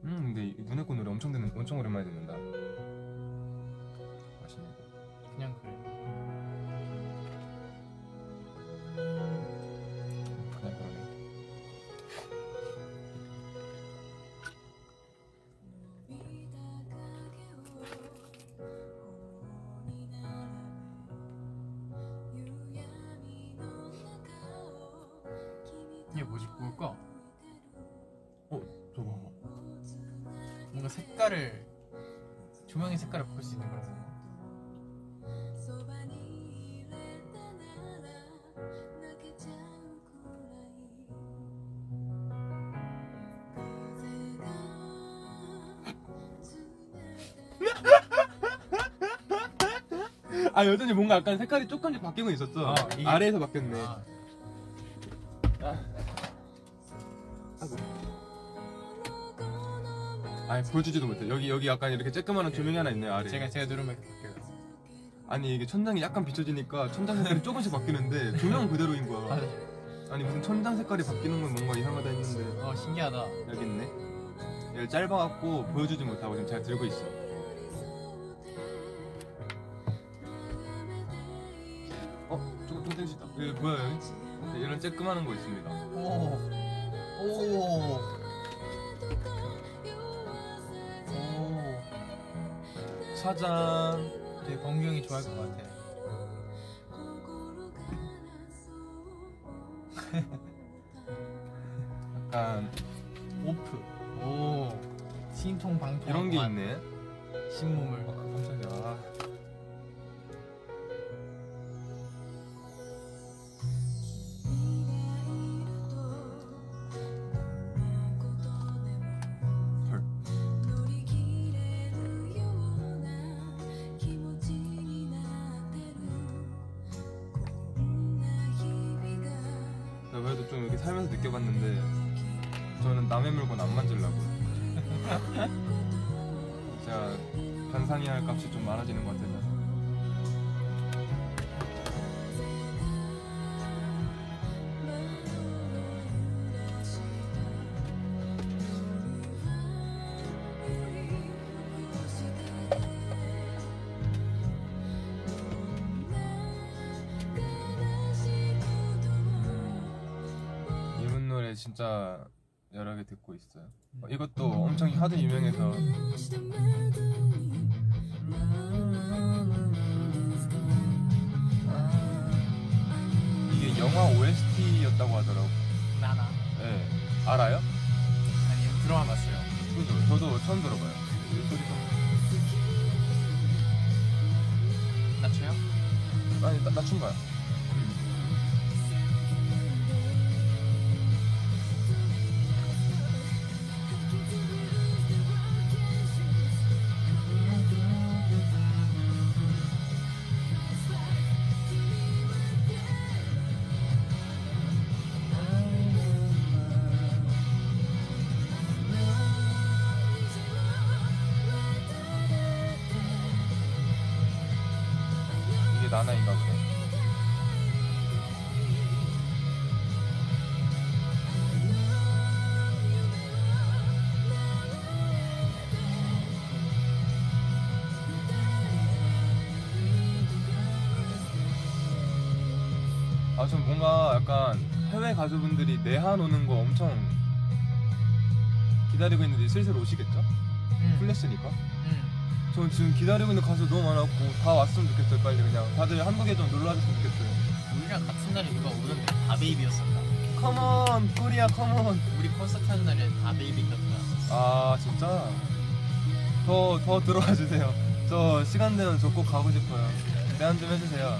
음 근데 이 눈의 꽃 노래 엄청 듣는 엄청 오랜만에 듣는다. 맛있네. 그냥 그래. 색깔을 조명의 색깔을 바꿀 수 있는 거라서 아 여전히 뭔가 약간 색깔이 조금씩 바뀌고 있었어. 아, 이게- 아래에서 바뀌었네. 아, 아니 보여주지도 못해. 여기 여기 약간 이렇게 쬐끄만한 조명이 하나 있네 아래. 제가 제가 누르면 바뀌어요. 아니 이게 천장이 약간 비춰지니까 천장 색깔이 조금씩 바뀌는데 조명은 그대로인 거야. 아니 무슨 천장 색깔이 바뀌는 건 뭔가 이상하다 했는데 어 신기하다. 여기 있네. 얘 짧아갖고 보여주지 못하고 지금 잘 들고 있어. 어? 조금 좀 땡시다. 여기 뭐야 여기? 네, 이런 쬐끄만한 거 있습니다. 오, 오, 사장. 되게 범규 형이 좋아할 것 같아. 약간 오프. 오. 신통 방통. 이런 게 있네. 신몸을. 진짜 여러 개 듣고 있어요 어, 이것도 엄청 하도 유명해서 이게 영화 OST였다고 하더라고 나나. 예 알아요? 아니 드라마 봤어요. 그죠 저도 처음 들어봐요. 이 소리가. 낮춰요? 아니 나, 낮춘 거야. 내한 오는 거 엄청 기다리고 있는데 슬슬 오시겠죠? 응. 플래시니까. 응. 저 지금 기다리고 있는 가수 너무 많았고 다 왔으면 좋겠어요 빨리 그냥 다들 한국에 좀 놀러 와줬으면 좋겠어요 우리랑 같은 날에 누가 오던데 다 베이비였었다. come on Korea come on 우리 콘서트 하는 날에 DaBaby가 들어왔었어. 아 진짜 더 더 들어와 주세요 저 시간 되면 저 꼭 가고 싶어요 제안 좀 해주세요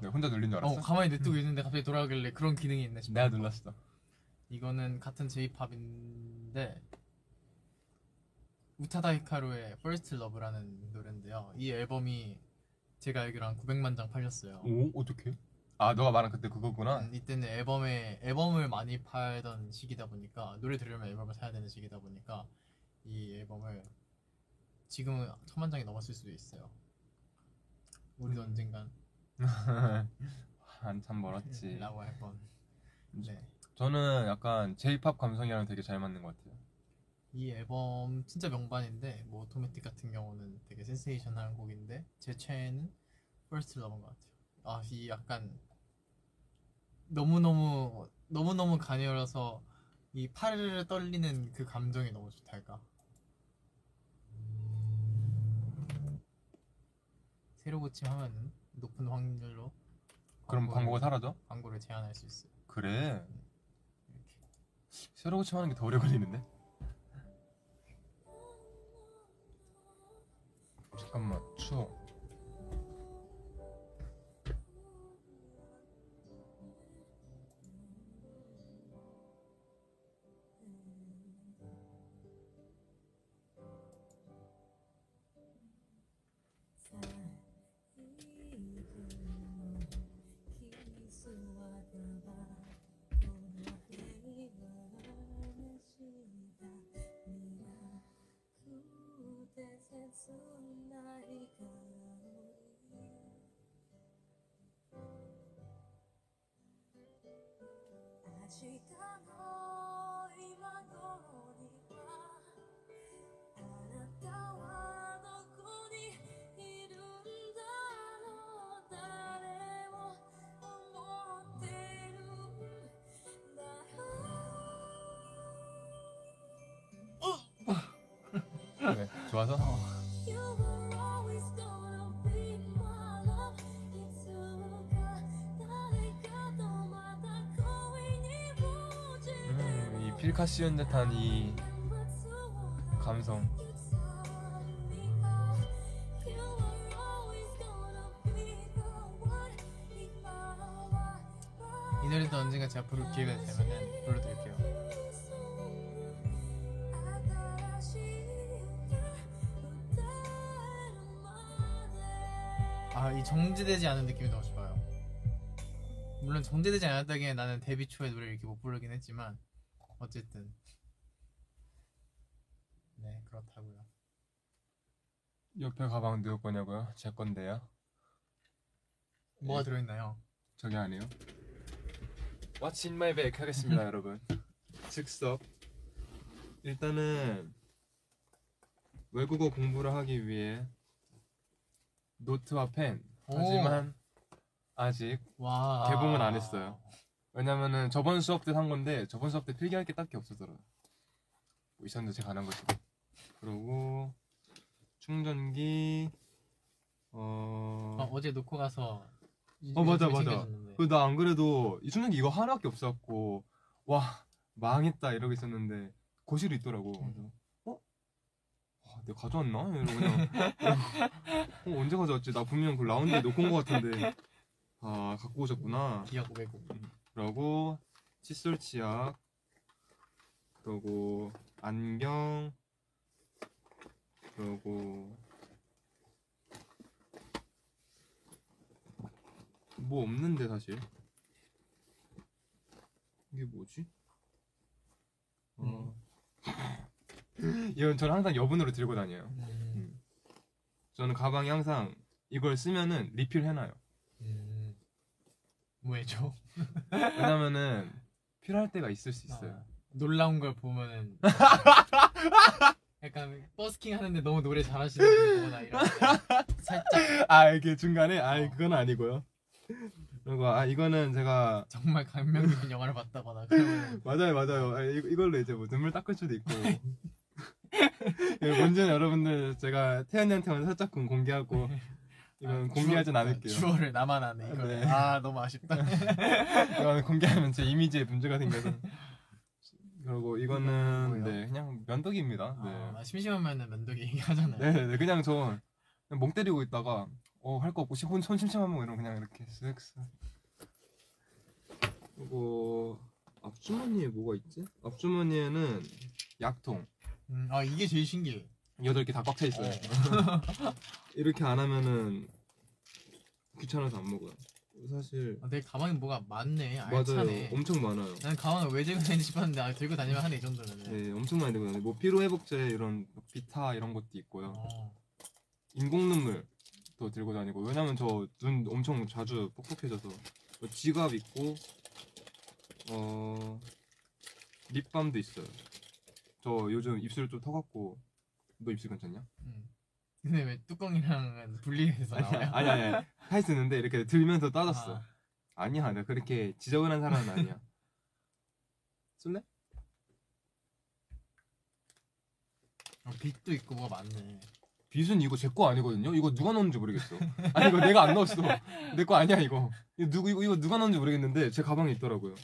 내가 혼자 눌린 줄어 알았어? 가만히 냅두고 있는데 갑자기 돌아가길래 그런 기능이 있네 싶어. 내가 눌렀어 이거는 같은 J-팝인데 우타다 히카루의 First Love라는 노래인데요. 이 앨범이 제가 알기로 한 900만 장 팔렸어요. 오 어떡해? 아 너가 말한 그때 그거구나 음, 이때는 앨범에 앨범을 많이 팔던 시기다 보니까 노래 들으면 앨범을 사야 되는 시기다 보니까 이 앨범을 지금은 천만 장이 넘었을 수도 있어요. 우리도 언젠간 한참 멀었지 라고 할 뻔. 네. 저는 약간 J-팝 감성이랑 되게 잘 맞는 것 같아요 이 앨범 진짜 명반인데 뭐 오토매틱 같은 경우는 되게 센세이션한 곡인데 제 최애는 First Love인 것 같아요. 아 이 약간 너무 너무 너무 너무 가녀려서 이 팔을 떨리는 그 감정이 너무 좋달까. 새로 고침하면은 높은 확률로 그럼 광고를- 광고가 사라져? 광고를 제한할 수 있어요. 그래 이렇게. 새로 고침하는 게 더 오래 걸리는데? 잠깐만 추워 어? 네, 좋아서? 필카 씌운 듯한 이 감성 이 노래도 언젠가 제가 부를 기회가 되면은 불러드릴게요. 아, 이 정제되지 않은 느낌이 너무 좋아요. 물론 정제되지 않았다기에 나는 데뷔 초에 노래를 이렇게 못 부르긴 했지만 어쨌든 네 그렇다고요. 옆에 가방 누구 거냐고요? 제 건데요 뭐가 예. 들어있나요? 저기 아니에요 What's in my bag 하겠습니다 여러분 즉석 일단은 외국어 공부를 하기 위해 노트와 펜 오. 하지만 아직 와 개봉은 안 했어요. 왜냐면은 저번 수업 때 산 건데 저번 수업 때 필기할 게 딱히 없어서요. 뭐 있었는데 제가 안 한 거지. 그리고 충전기 어. 어, 어제 놓고 가서 어, 맞아, 맞아. 챙겨줬는데. 그 나 안 그래도 이 충전기 이거 하나밖에 없어갖고 와 망했다 이러고 있었는데 거실에 있더라고. 그래서 어? 와, 내가 가져왔나? 이러고 그냥 어, 언제 가져왔지? 나 분명 그 라운드에 놓고 온것 같은데 아 갖고 오셨구나. 기억 왜곡 그러고 칫솔 치약 그러고 안경 그러고 뭐 없는데 사실 이게 뭐지? 어. 이건 저는 항상 여분으로 들고 다녀요. 음. 저는 가방에 항상 이걸 쓰면은 리필 해놔요. 음. 왜죠? 왜냐면은 필요할 때가 있을 수 있어요. 아, 놀라운 걸 보면은 약간 버스킹 하는데 너무 노래 잘하시는 분 보거나 이런 살짝 아 이게 중간에 아 그건 아니고요. 그리고 아 이거는 제가 정말 감명 깊은 영화를 봤다거나 그러면 맞아요 맞아요. 아, 이, 이걸로 이제 뭐 눈물 닦을 수도 있고. 예, 먼저는 여러분들 제가 태연이한테만 살짝 공개하고 이건 공개하진 않을게요. 주어를 나만 아네 이거 네. 아 너무 아쉽다 이건 공개하면 제 이미지에 문제가 생겨서. 그리고 이거는? 네 그냥 면도기입니다. 네. 아, 나 심심하면은 면도기 얘기하잖아요 네네 그냥 저 그냥 멍 때리고 있다가 어 할 거 없고 시- 손, 손 심심하면 이러면 그냥 이렇게 쓱쓱 그리고 앞주머니에 뭐가 있지? 앞주머니에는 약통 음, 아 이게 제일 신기해 여덟 개 다 꽉 차 있어요 이렇게 안 하면은 귀찮아서 안 먹어요. 사실 아, 내 가방에 뭐가 많네. 맞아요. 알차네 엄청 많아요. 난 가방을 왜 들고 다니지 싶었는데 아, 들고 다니면 하네 이 정도면은. 네 엄청 많이 들고 다니고. 뭐 피로 회복제 이런 비타 이런 것도 있고요. 어. 인공 눈물도 들고 다니고. 왜냐면 저 눈 엄청 자주 뻑뻑해져서. 뭐 지갑 있고 어 립밤도 있어요. 저 요즘 입술 좀 터갖고. 너 입술 괜찮냐? 음. 근데 왜 뚜껑이랑은 분리해서 나와요? 아니 아니 아니 다 쓰는데 이렇게 들면서 따졌어. 아, 아. 니야 내가 그렇게 지저분한 사람은 아니야. 쓸래? 어, 빛도 있고 뭐가 많네 빗은 이거 제 거 아니거든요. 이거 누가 넣었는지 모르겠어. 아니 이거 내가 안 넣었어. 내 거 아니야 이거. 이거 누구 이거, 이거 누가 넣었는지 모르겠는데 제 가방에 있더라고요.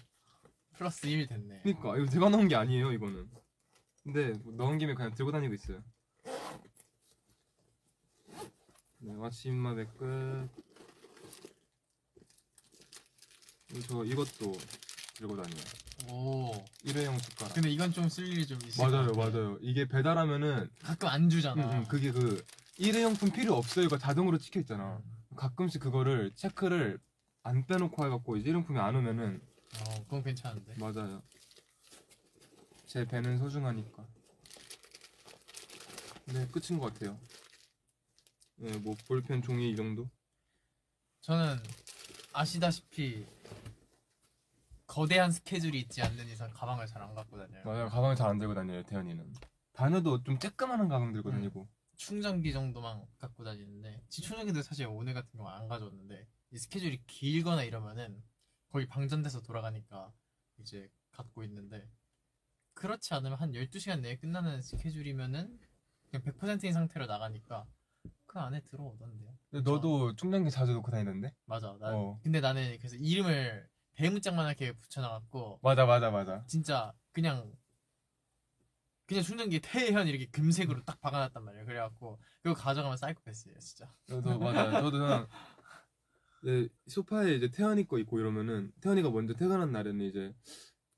플러스 1 됐네 그니까 이거 제가 넣은 게 아니에요 이거는 근데 뭐 넣은 김에 그냥 들고 다니고 있어요 네 아침밥의 끝 그리고 저 이것도 들고 다녀요. 오. 일회용 숟가락. 근데 이건 좀 쓸 일이 좀 있을 맞아요. 맞아요. 이게 배달하면은 가끔 안 주잖아. 음, 음, 그게 그 일회용품 필요 없어요. 이거 자동으로 찍혀 있잖아. 가끔씩 그거를 체크를 안 빼놓고 해갖고 이제 일회용품이 안 오면은 어 그건 괜찮은데. 맞아요. 제 배는 소중하니까. 네, 끝인 것 같아요. 네, 뭐 볼펜 종이 이 정도? 저는 아시다시피 거대한 스케줄이 있지 않는 이상 가방을 잘 안 갖고 다녀요 맞아요. 가방을 잘 안 들고 다녀요, 태연이는. 다녀도 좀 쬐끄만한 가방 들고 음. 다니고. 충전기 정도만 갖고 다니는데 지 충전기도 사실 오늘 같은 경우 안 가져왔는데 이 스케줄이 길거나 이러면은 거의 방전돼서 돌아가니까 이제 갖고 있는데 그렇지 않으면 한 12시간 내에 끝나는 스케줄이면은 그냥 100%인 상태로 나가니까 그 안에 들어오던데요 근데 너도 충전기 자주 놓고 다니는데? 맞아 난 어. 근데 나는 그래서 이름을 대문짝만하게 붙여놔갖고 맞아, 맞아, 맞아. 진짜 그냥 그냥 충전기 태현 이렇게 금색으로 딱 박아놨단 말이에요 그래갖고 그거 가져가면 사이코패스예요 진짜 저도 맞아요. 저도 그냥 네, 소파에 이제 태연이 거 있고 이러면은 태연이가 먼저 퇴근한 날에는 이제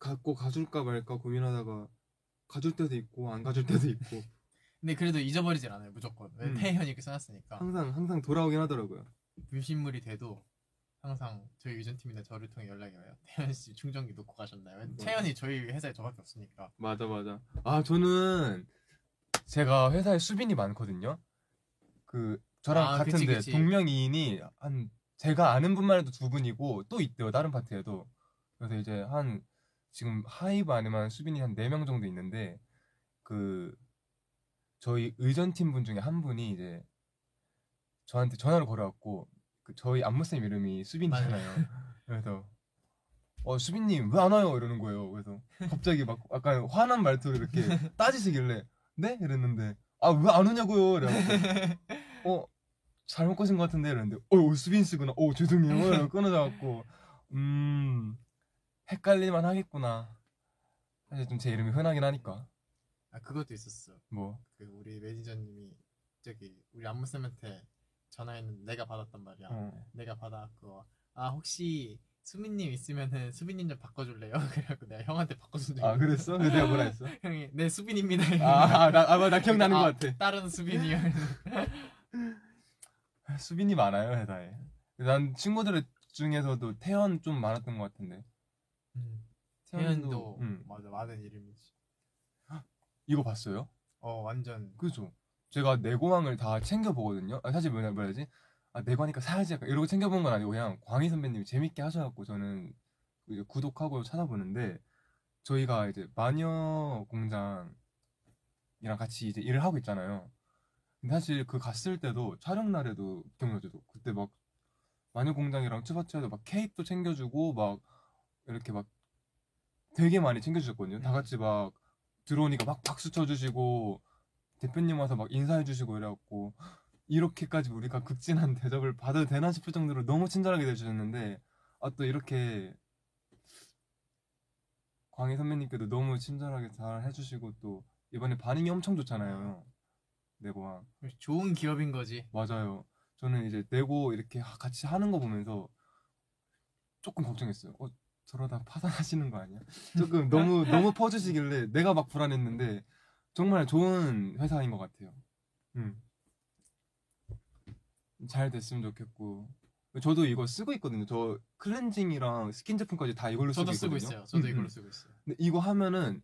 갖고 가줄까 말까 고민하다가 가줄 때도 있고 안 가줄 때도 있고 근데 그래도 잊어버리질 않아요 무조건 왜 음. 태현 이렇게 써놨으니까 항상 항상 돌아오긴 하더라고요. 불신물이 돼도 항상 저희 유전팀이나 저를 통해 연락이 와요 태현 씨 충전기 놓고 가셨나요? 맞아. 태현이 저희 회사에 저밖에 없으니까 맞아 맞아. 아 저는 제가 회사에 수빈이 많거든요. 그 저랑 아, 그치, 같은데 그치. 동명이인이 한 제가 아는 분만 해도 두 분이고 또 있대요 다른 파트에도. 그래서 이제 한 지금 하이브 안에만 수빈이 한 네 명 정도 있는데 그 저희 의전팀 분 중에 한 분이 이제 저한테 전화를 걸어왔고 그 저희 안무쌤 이름이 수빈이잖아요. 그래서 어 수빈님 왜 안 와요 이러는 거예요. 그래서 갑자기 막 약간 화난 말투로 이렇게 따지시길래 네 이랬는데 아 왜 안 오냐고요. 이래갖고 어 잘못 거신 것 같은데 이랬는데 어 수빈 씨구나. 어 죄송해요. 끊어져갖고 음 헷갈릴만 하겠구나. 사실 좀 제 이름이 흔하긴 하니까 아 그것도 있었어. 뭐 그 우리 매니저님이 저기 우리 안무쌤한테 전화했는데 내가 받았단 말이야. 어. 내가 받아갖고 아 혹시 수빈님 있으면은 수빈님 좀 바꿔줄래요? 그래갖고 내가 형한테 바꿔준 적이 아 있어. 그랬어? 근데 내가 뭐라 했어? 형이 네 수빈입니다. 아나 아, 나 기억나는 아, 것 같아. 다른 수빈이요. 수빈이 많아요 회사에. 난 친구들 중에서도 태연 좀 많았던 것 같은데. 음, 태연도 태연도 음, 맞아 많은 이름이지. 이거 봤어요? 어 완전 그죠. 제가 내고왕을 다 챙겨 보거든요. 아, 사실 뭐냐 뭐야지? 아 내고하니까 사야지 약간 이러고 챙겨 본건 아니고 그냥 광희 선배님이 재밌게 하셔갖고 저는 이제 구독하고 찾아보는데 저희가 이제 마녀 공장이랑 같이 이제 일을 하고 있잖아요. 근데 사실 그 갔을 때도 촬영 날에도 기억나죠? 그때 막 마녀 공장이랑 츠바츠에도 막 케이크도 챙겨주고 막 이렇게 막 되게 많이 챙겨주셨거든요. 다 같이 막 들어오니까 막 박수 쳐주시고 대표님 와서 막 인사해주시고 이래갖고 이렇게까지 우리가 극진한 대접을 받아도 되나 싶을 정도로 너무 친절하게 대해주셨는데 아 또 이렇게 광희 선배님께도 너무 친절하게 잘 해주시고 또 이번에 반응이 엄청 좋잖아요 네고왕. 좋은 기업인 거지. 맞아요. 저는 이제 네고 이렇게 하- 같이 하는 거 보면서 조금 걱정했어요. 어 저러다 파산하시는 거 아니야? 조금 너무 너무 퍼주시길래 내가 막 불안했는데 정말 좋은 회사인 것 같아요. 음. 잘 됐으면 좋겠고 저도 이거 쓰고 있거든요. 저 클렌징이랑 스킨 제품까지 다 이걸로 저도 쓰고 쓰고 있거든요. 있어요. 저도 음, 이걸로 음. 쓰고 있어요. 근데 이거 하면은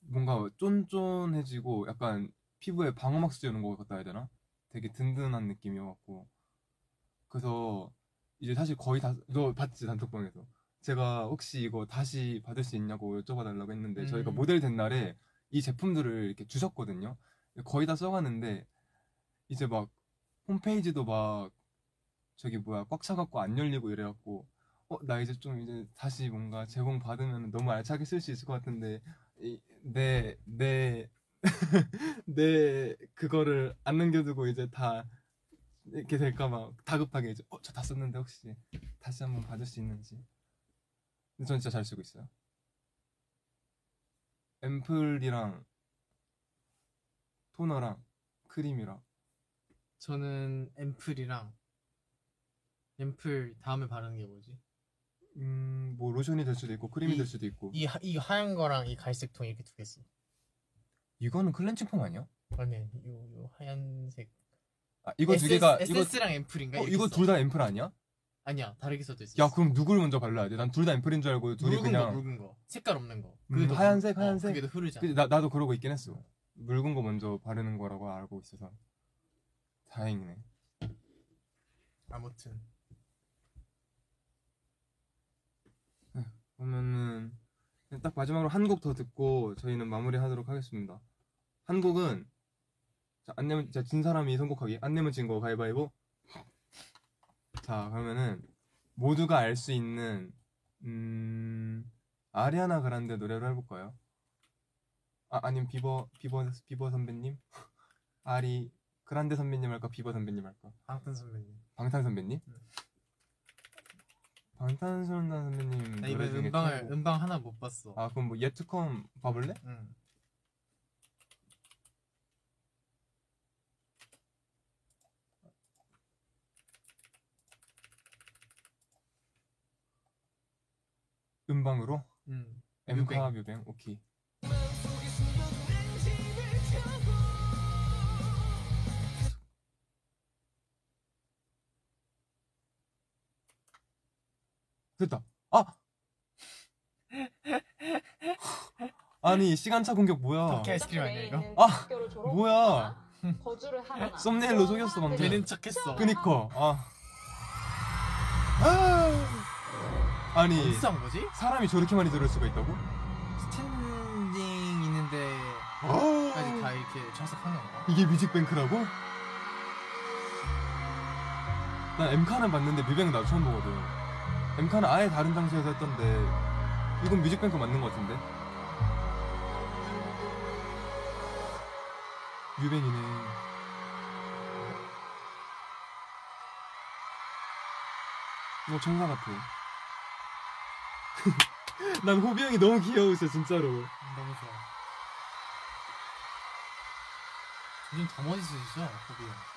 뭔가 쫀쫀해지고 약간 피부에 방어막 씌우는 것 같다 해야 되나? 되게 든든한 느낌이어갖고 그래서 이제 사실 거의 다 너 봤지 단톡방에서 제가 혹시 이거 다시 받을 수 있냐고 여쭤봐달라고 했는데 저희가 음. 모델 된 날에 이 제품들을 이렇게 주셨거든요 거의 다 써갔는데 이제 막 홈페이지도 막 저기 뭐야 꽉 차갖고 안 열리고 이래갖고 어 나 이제 좀 이제 다시 뭔가 제공 받으면 너무 알차게 쓸 수 있을 것 같은데 내내 내 그거를 안 남겨두고 이제 다 이렇게 될까 봐 다급하게 이제 어저 다 썼는데 혹시 다시 한번 받을 수 있는지 근데 전 진짜 잘 쓰고 있어요 앰플이랑 토너랑 크림이랑 저는 앰플이랑 앰플 다음에 바르는 게 뭐지? 음 뭐 로션이 될 수도 있고 크림이 이- 될 수도 있고 이, 하- 이 하얀 거랑 이 갈색 통 이렇게 두 개 써. 이거는 클렌징 폼 아니야? 아니, 요, 요 하얀색. 아 이거 두 개가 이거 에센스랑 앰플인가? 어, 이렇게 이거 써. 둘 다 앰플 아니야? 아니야, 다르게 써져 있어. 야 그럼 누굴 먼저 발라야 돼? 난 둘 다 앰플인 줄 알고 둘이 묽은 그냥 거, 묽은 거. 색깔 없는 거. 음, 그게 더 하얀색, 물- 어, 하얀색? 그게 더 흐르잖아. 그치, 나, 나도 그러고 있긴 했어. 묽은 거 먼저 바르는 거라고 알고 있어서 다행이네. 아무튼 그러면은 딱 마지막으로 한 곡 더 듣고 저희는 마무리하도록 하겠습니다. 한 곡은 자, 안 내면 자, 진 사람이 선곡하기. 안 내면 진 거 가위바위보. 자 그러면은 모두가 알 수 있는 음 아리아나 그란데 노래로 해볼까요? 아 아니면 비버 비버 비버 선배님 아리 그란데 선배님 할까 비버 선배님 할까 방탄 선배님. 방탄 선배님 음. 방탄소년단 선배님 나 노래 이번에 중에 음방을 최고. 음방 하나 못 봤어. 아 그럼 뭐 예트컴 봐볼래? 응. 음방으로? 응. 엠카 뮤뱅? 오케이. 됐다. 아! 아니 시간차 공격 뭐야? 터키 아이스크림 아니야 이거? 아, 뭐야. 거주를 하거나. 썸네일로 속였어 방금. 되는 척했어. 그니까. 아. 아 아니 어디서 한 거지? 사람이 저렇게 많이 들을 수가 있다고? 스탠딩 있는데 까지 다 이렇게 출석한 건가? 이게 뮤직뱅크라고? 난 엠카는 봤는데 뮤뱅 나도 처음 보거든. 엠카는 아예 다른 장소에서 했던데 이건 뮤직뱅크 맞는 것 같은데? 뮤뱅이네. 이거 청사 같아. 난 호비 형이 너무 귀여우셔 진짜로. 너무 좋아. 요즘 더 멋있으시죠? 호비 형.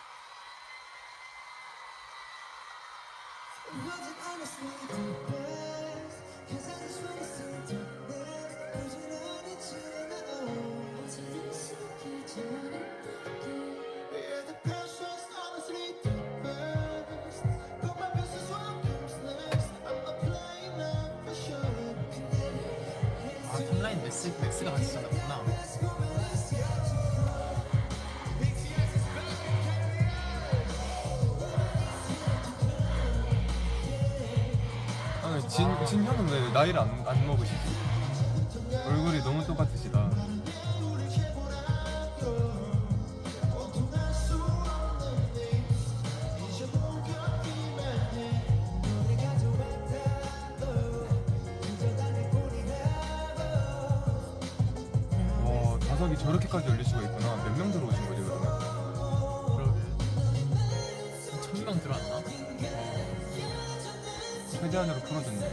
맥스가 같이 있었구나. 아, 진, 진 형은 왜 나이를 안, 안 먹으시지? 최대한으로 풀어줬네.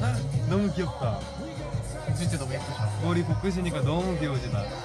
아, 너무 귀엽다. 진짜 너무 예쁘죠? 머리 볶으시니까 너무 귀여우시다.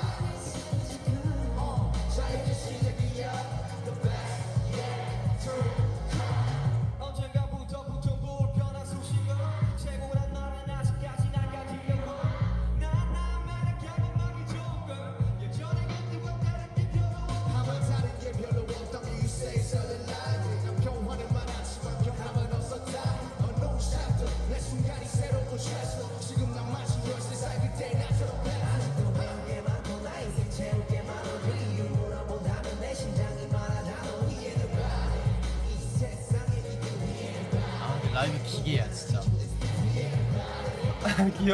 귀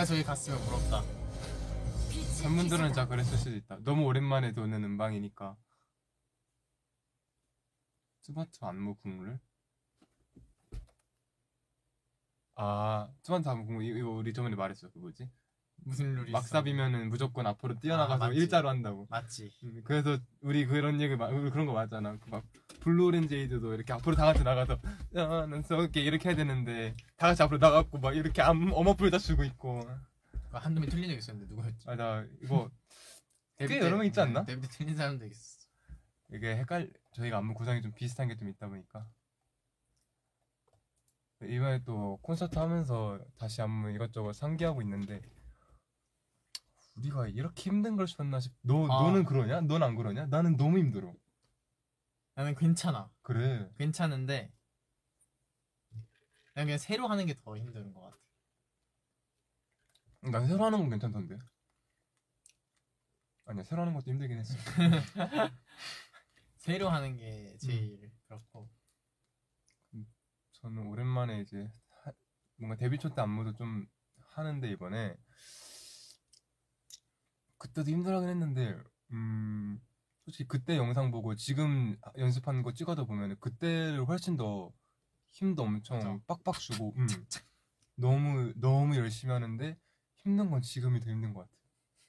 내가 저기 갔으면 부럽다. 팬분들은 진짜 그랬을 수도 있다. 너무 오랜만에 도는 음방이니까. 스마트 안무 국룰? 아, 스마트 안무 국룰 이거 우리 저번에 말했어. 그 뭐지? 무슨 룰이 있어? 막사비면은 무조건 앞으로 뛰어나가서 아, 맞지. 일자로 한다고. 맞지. 음, 그래서 우리 그런 얘기 마- 우리 그런 거 맞잖아. 그막 Blue Orangeade도 이렇게 앞으로 다 같이 나가서 나는 썩게 이렇게 해야 되는데 다 같이 앞으로 나가고 막 이렇게 암, 어머풀 다 주고 있고. 그 한두 명 틀린 적 있었는데 누구였지? 맞아. 이거 데뷔 꽤 때- 여러 명 있지 않나? 데뷔 때 틀린 사람도 있었어. 이게 헷갈 저희가 안무 구성이 좀 비슷한 게 좀 있다 보니까 이번에 또 콘서트 하면서 다시 안무 이것저것 상기하고 있는데 우리가 이렇게 힘든 걸 쳤나 싶. 너 아. 너는 그러냐? 넌 안 그러냐? 나는 너무 힘들어. 나는 괜찮아. 그래. 괜찮은데 난 그냥 새로 하는 게 더 힘든 것 같아. 난 새로 하는 건 괜찮던데. 아니야 새로 하는 것도 힘들긴 했어. 새로 하는 게 제일 그렇고. 저는 오랜만에 이제 하- 뭔가 데뷔 초 때 안무도 좀 하는데 이번에 그때도 힘들어하긴 했는데 음 솔직히 그때 영상 보고 지금 연습하는 거 찍어다 보면 그때를 훨씬 더 힘도 엄청 맞아. 빡빡 주고 음, 너무 너무 열심히 하는데 힘든 건 지금이 더 힘든 것 같아.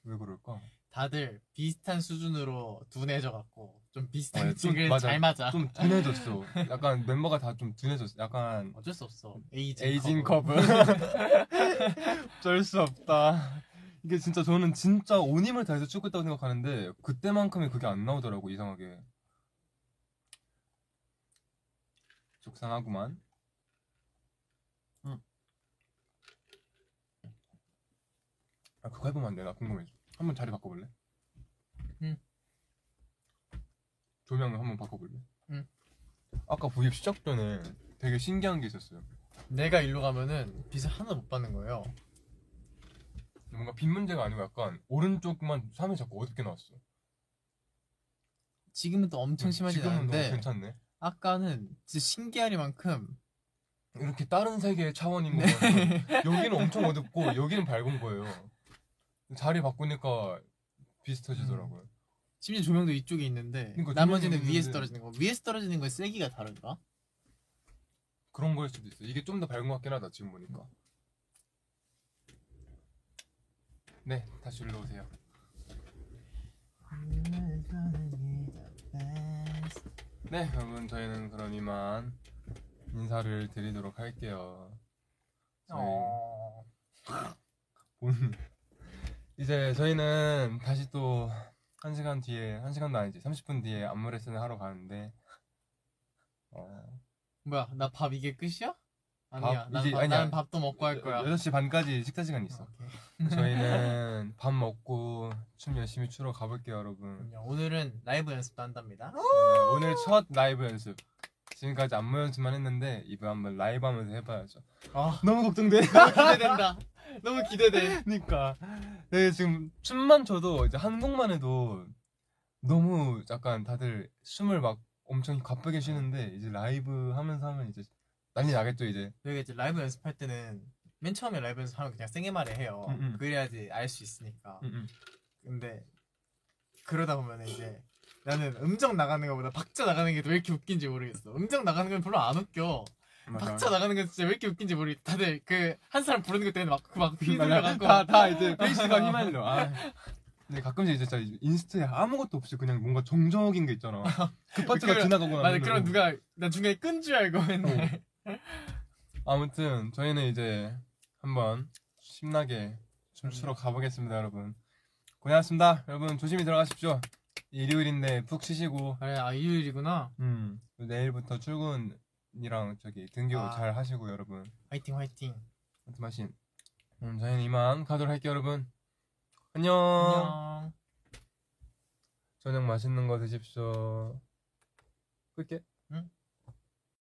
왜 그럴까? 다들 비슷한 수준으로 둔해져 갖고 좀 비슷하게 어, 좀 지금 맞아. 잘 맞아. 좀 둔해졌어. 약간 멤버가 다 좀 둔해졌어. 약간 어쩔 수 없어. aging, aging curve. curve. 어쩔 수 없다. 이게 진짜 저는 진짜 온 힘을 다해서 있다고 생각하는데 그때만큼의 그게 안 나오더라고 이상하게. 속상하구만. 응. 아 그거 해보면 안 돼? 나 궁금해. 한번 자리 바꿔볼래? 응. 조명을 한번 바꿔볼래? 응. 아까 부입 시작 전에 되게 신기한 게 있었어요. 내가 일로 가면은 빛을 하나 못 받는 거예요. 뭔가 빈 문제가 아니고 약간 오른쪽만 3이 자꾸 어둡게 나왔어. 지금은 또 엄청 심하지 지금은 너무 않은데 괜찮네. 아까는 진짜 신기하리만큼 이렇게 다른 세계의 차원인 거 네. 여기는 엄청 어둡고 여기는 밝은 거예요. 자리 바꾸니까 비슷해지더라고요. 심지어 조명도 이쪽에 있는데 그러니까 나머지는 조명이 위에서 있는데. 떨어지는 거. 위에서 떨어지는 거에 세기가 다른가? 그런 거일 수도 있어. 이게 좀 더 밝은 것 같긴 하다 지금 보니까. 네, 다시 올라오세요. 네, 여러분 저희는 그럼 이만 인사를 드리도록 할게요. 저희 어... 본 이제 저희는 다시 또 1시간 뒤에 1시간도 아니지 30분 뒤에 안무 레슨을 하러 가는데 어, 뭐야 나 밥 이게 끝이야? 아니야. 밥, 난, 이제- 밥, 아니야. 난 밥도 먹고 할 거야. 6시 반까지 식사 시간이 있어. 오케이. 저희는 밥 먹고 춤 열심히 추러 가볼게요 여러분. 오늘은 라이브 연습도 한답니다. 네, 오늘 첫 라이브 연습. 지금까지 안무 연습만 했는데 이번 한번 라이브 하면서 해봐야죠. 아. 너무 걱정돼. 너무 기대된다. 너무 기대돼. 그러니까. 네, 지금 춤만 춰도 이제 한 곡만 해도 너무 약간 다들 숨을 막 엄청 가쁘게 쉬는데 이제 라이브 하면서 하면 이제 난리 나겠죠 이제. 저희가 이제 라이브 연습할 때는 맨 처음에 라이브 연습하면 그냥 생애 말에 해요. 음, 음. 그래야지 알 수 있으니까. 음, 음. 근데 그러다 보면 이제 나는 음정 나가는 것보다 박자 나가는 게 왜 이렇게 웃긴지 모르겠어. 음정 나가는 건 별로 안 웃겨. 맞아. 박자 나가는 건 진짜 왜 이렇게 웃긴지 모르겠어 다들 그 한 사람 부르는 것 때문에 막막 휘둘려 맞아. 갖고 다, 다 이제 페이스가 휘말려. 아. 근데 가끔씩 진짜 inst에 아무것도 없이 그냥 뭔가 정적인 게 있잖아. 그 파트가 지나가고 맞아 나면 그런 누가 나 중간에 끈 줄 알고 맨날 아무튼 저희는 이제 한번 신나게 춤추러 가보겠습니다 여러분. 고생하셨습니다. 여러분 조심히 들어가십시오. 일요일인데 푹 쉬시고. 그래 아 일요일이구나. 음 내일부터 출근이랑 저기 등교 아. 잘 하시고 여러분. 화이팅 화이팅. 아무튼 마신. 음, 저희는 이만 가도록 할게요 여러분. 안녕. 안녕. 저녁 맛있는 거 드십시오. 끌게 응.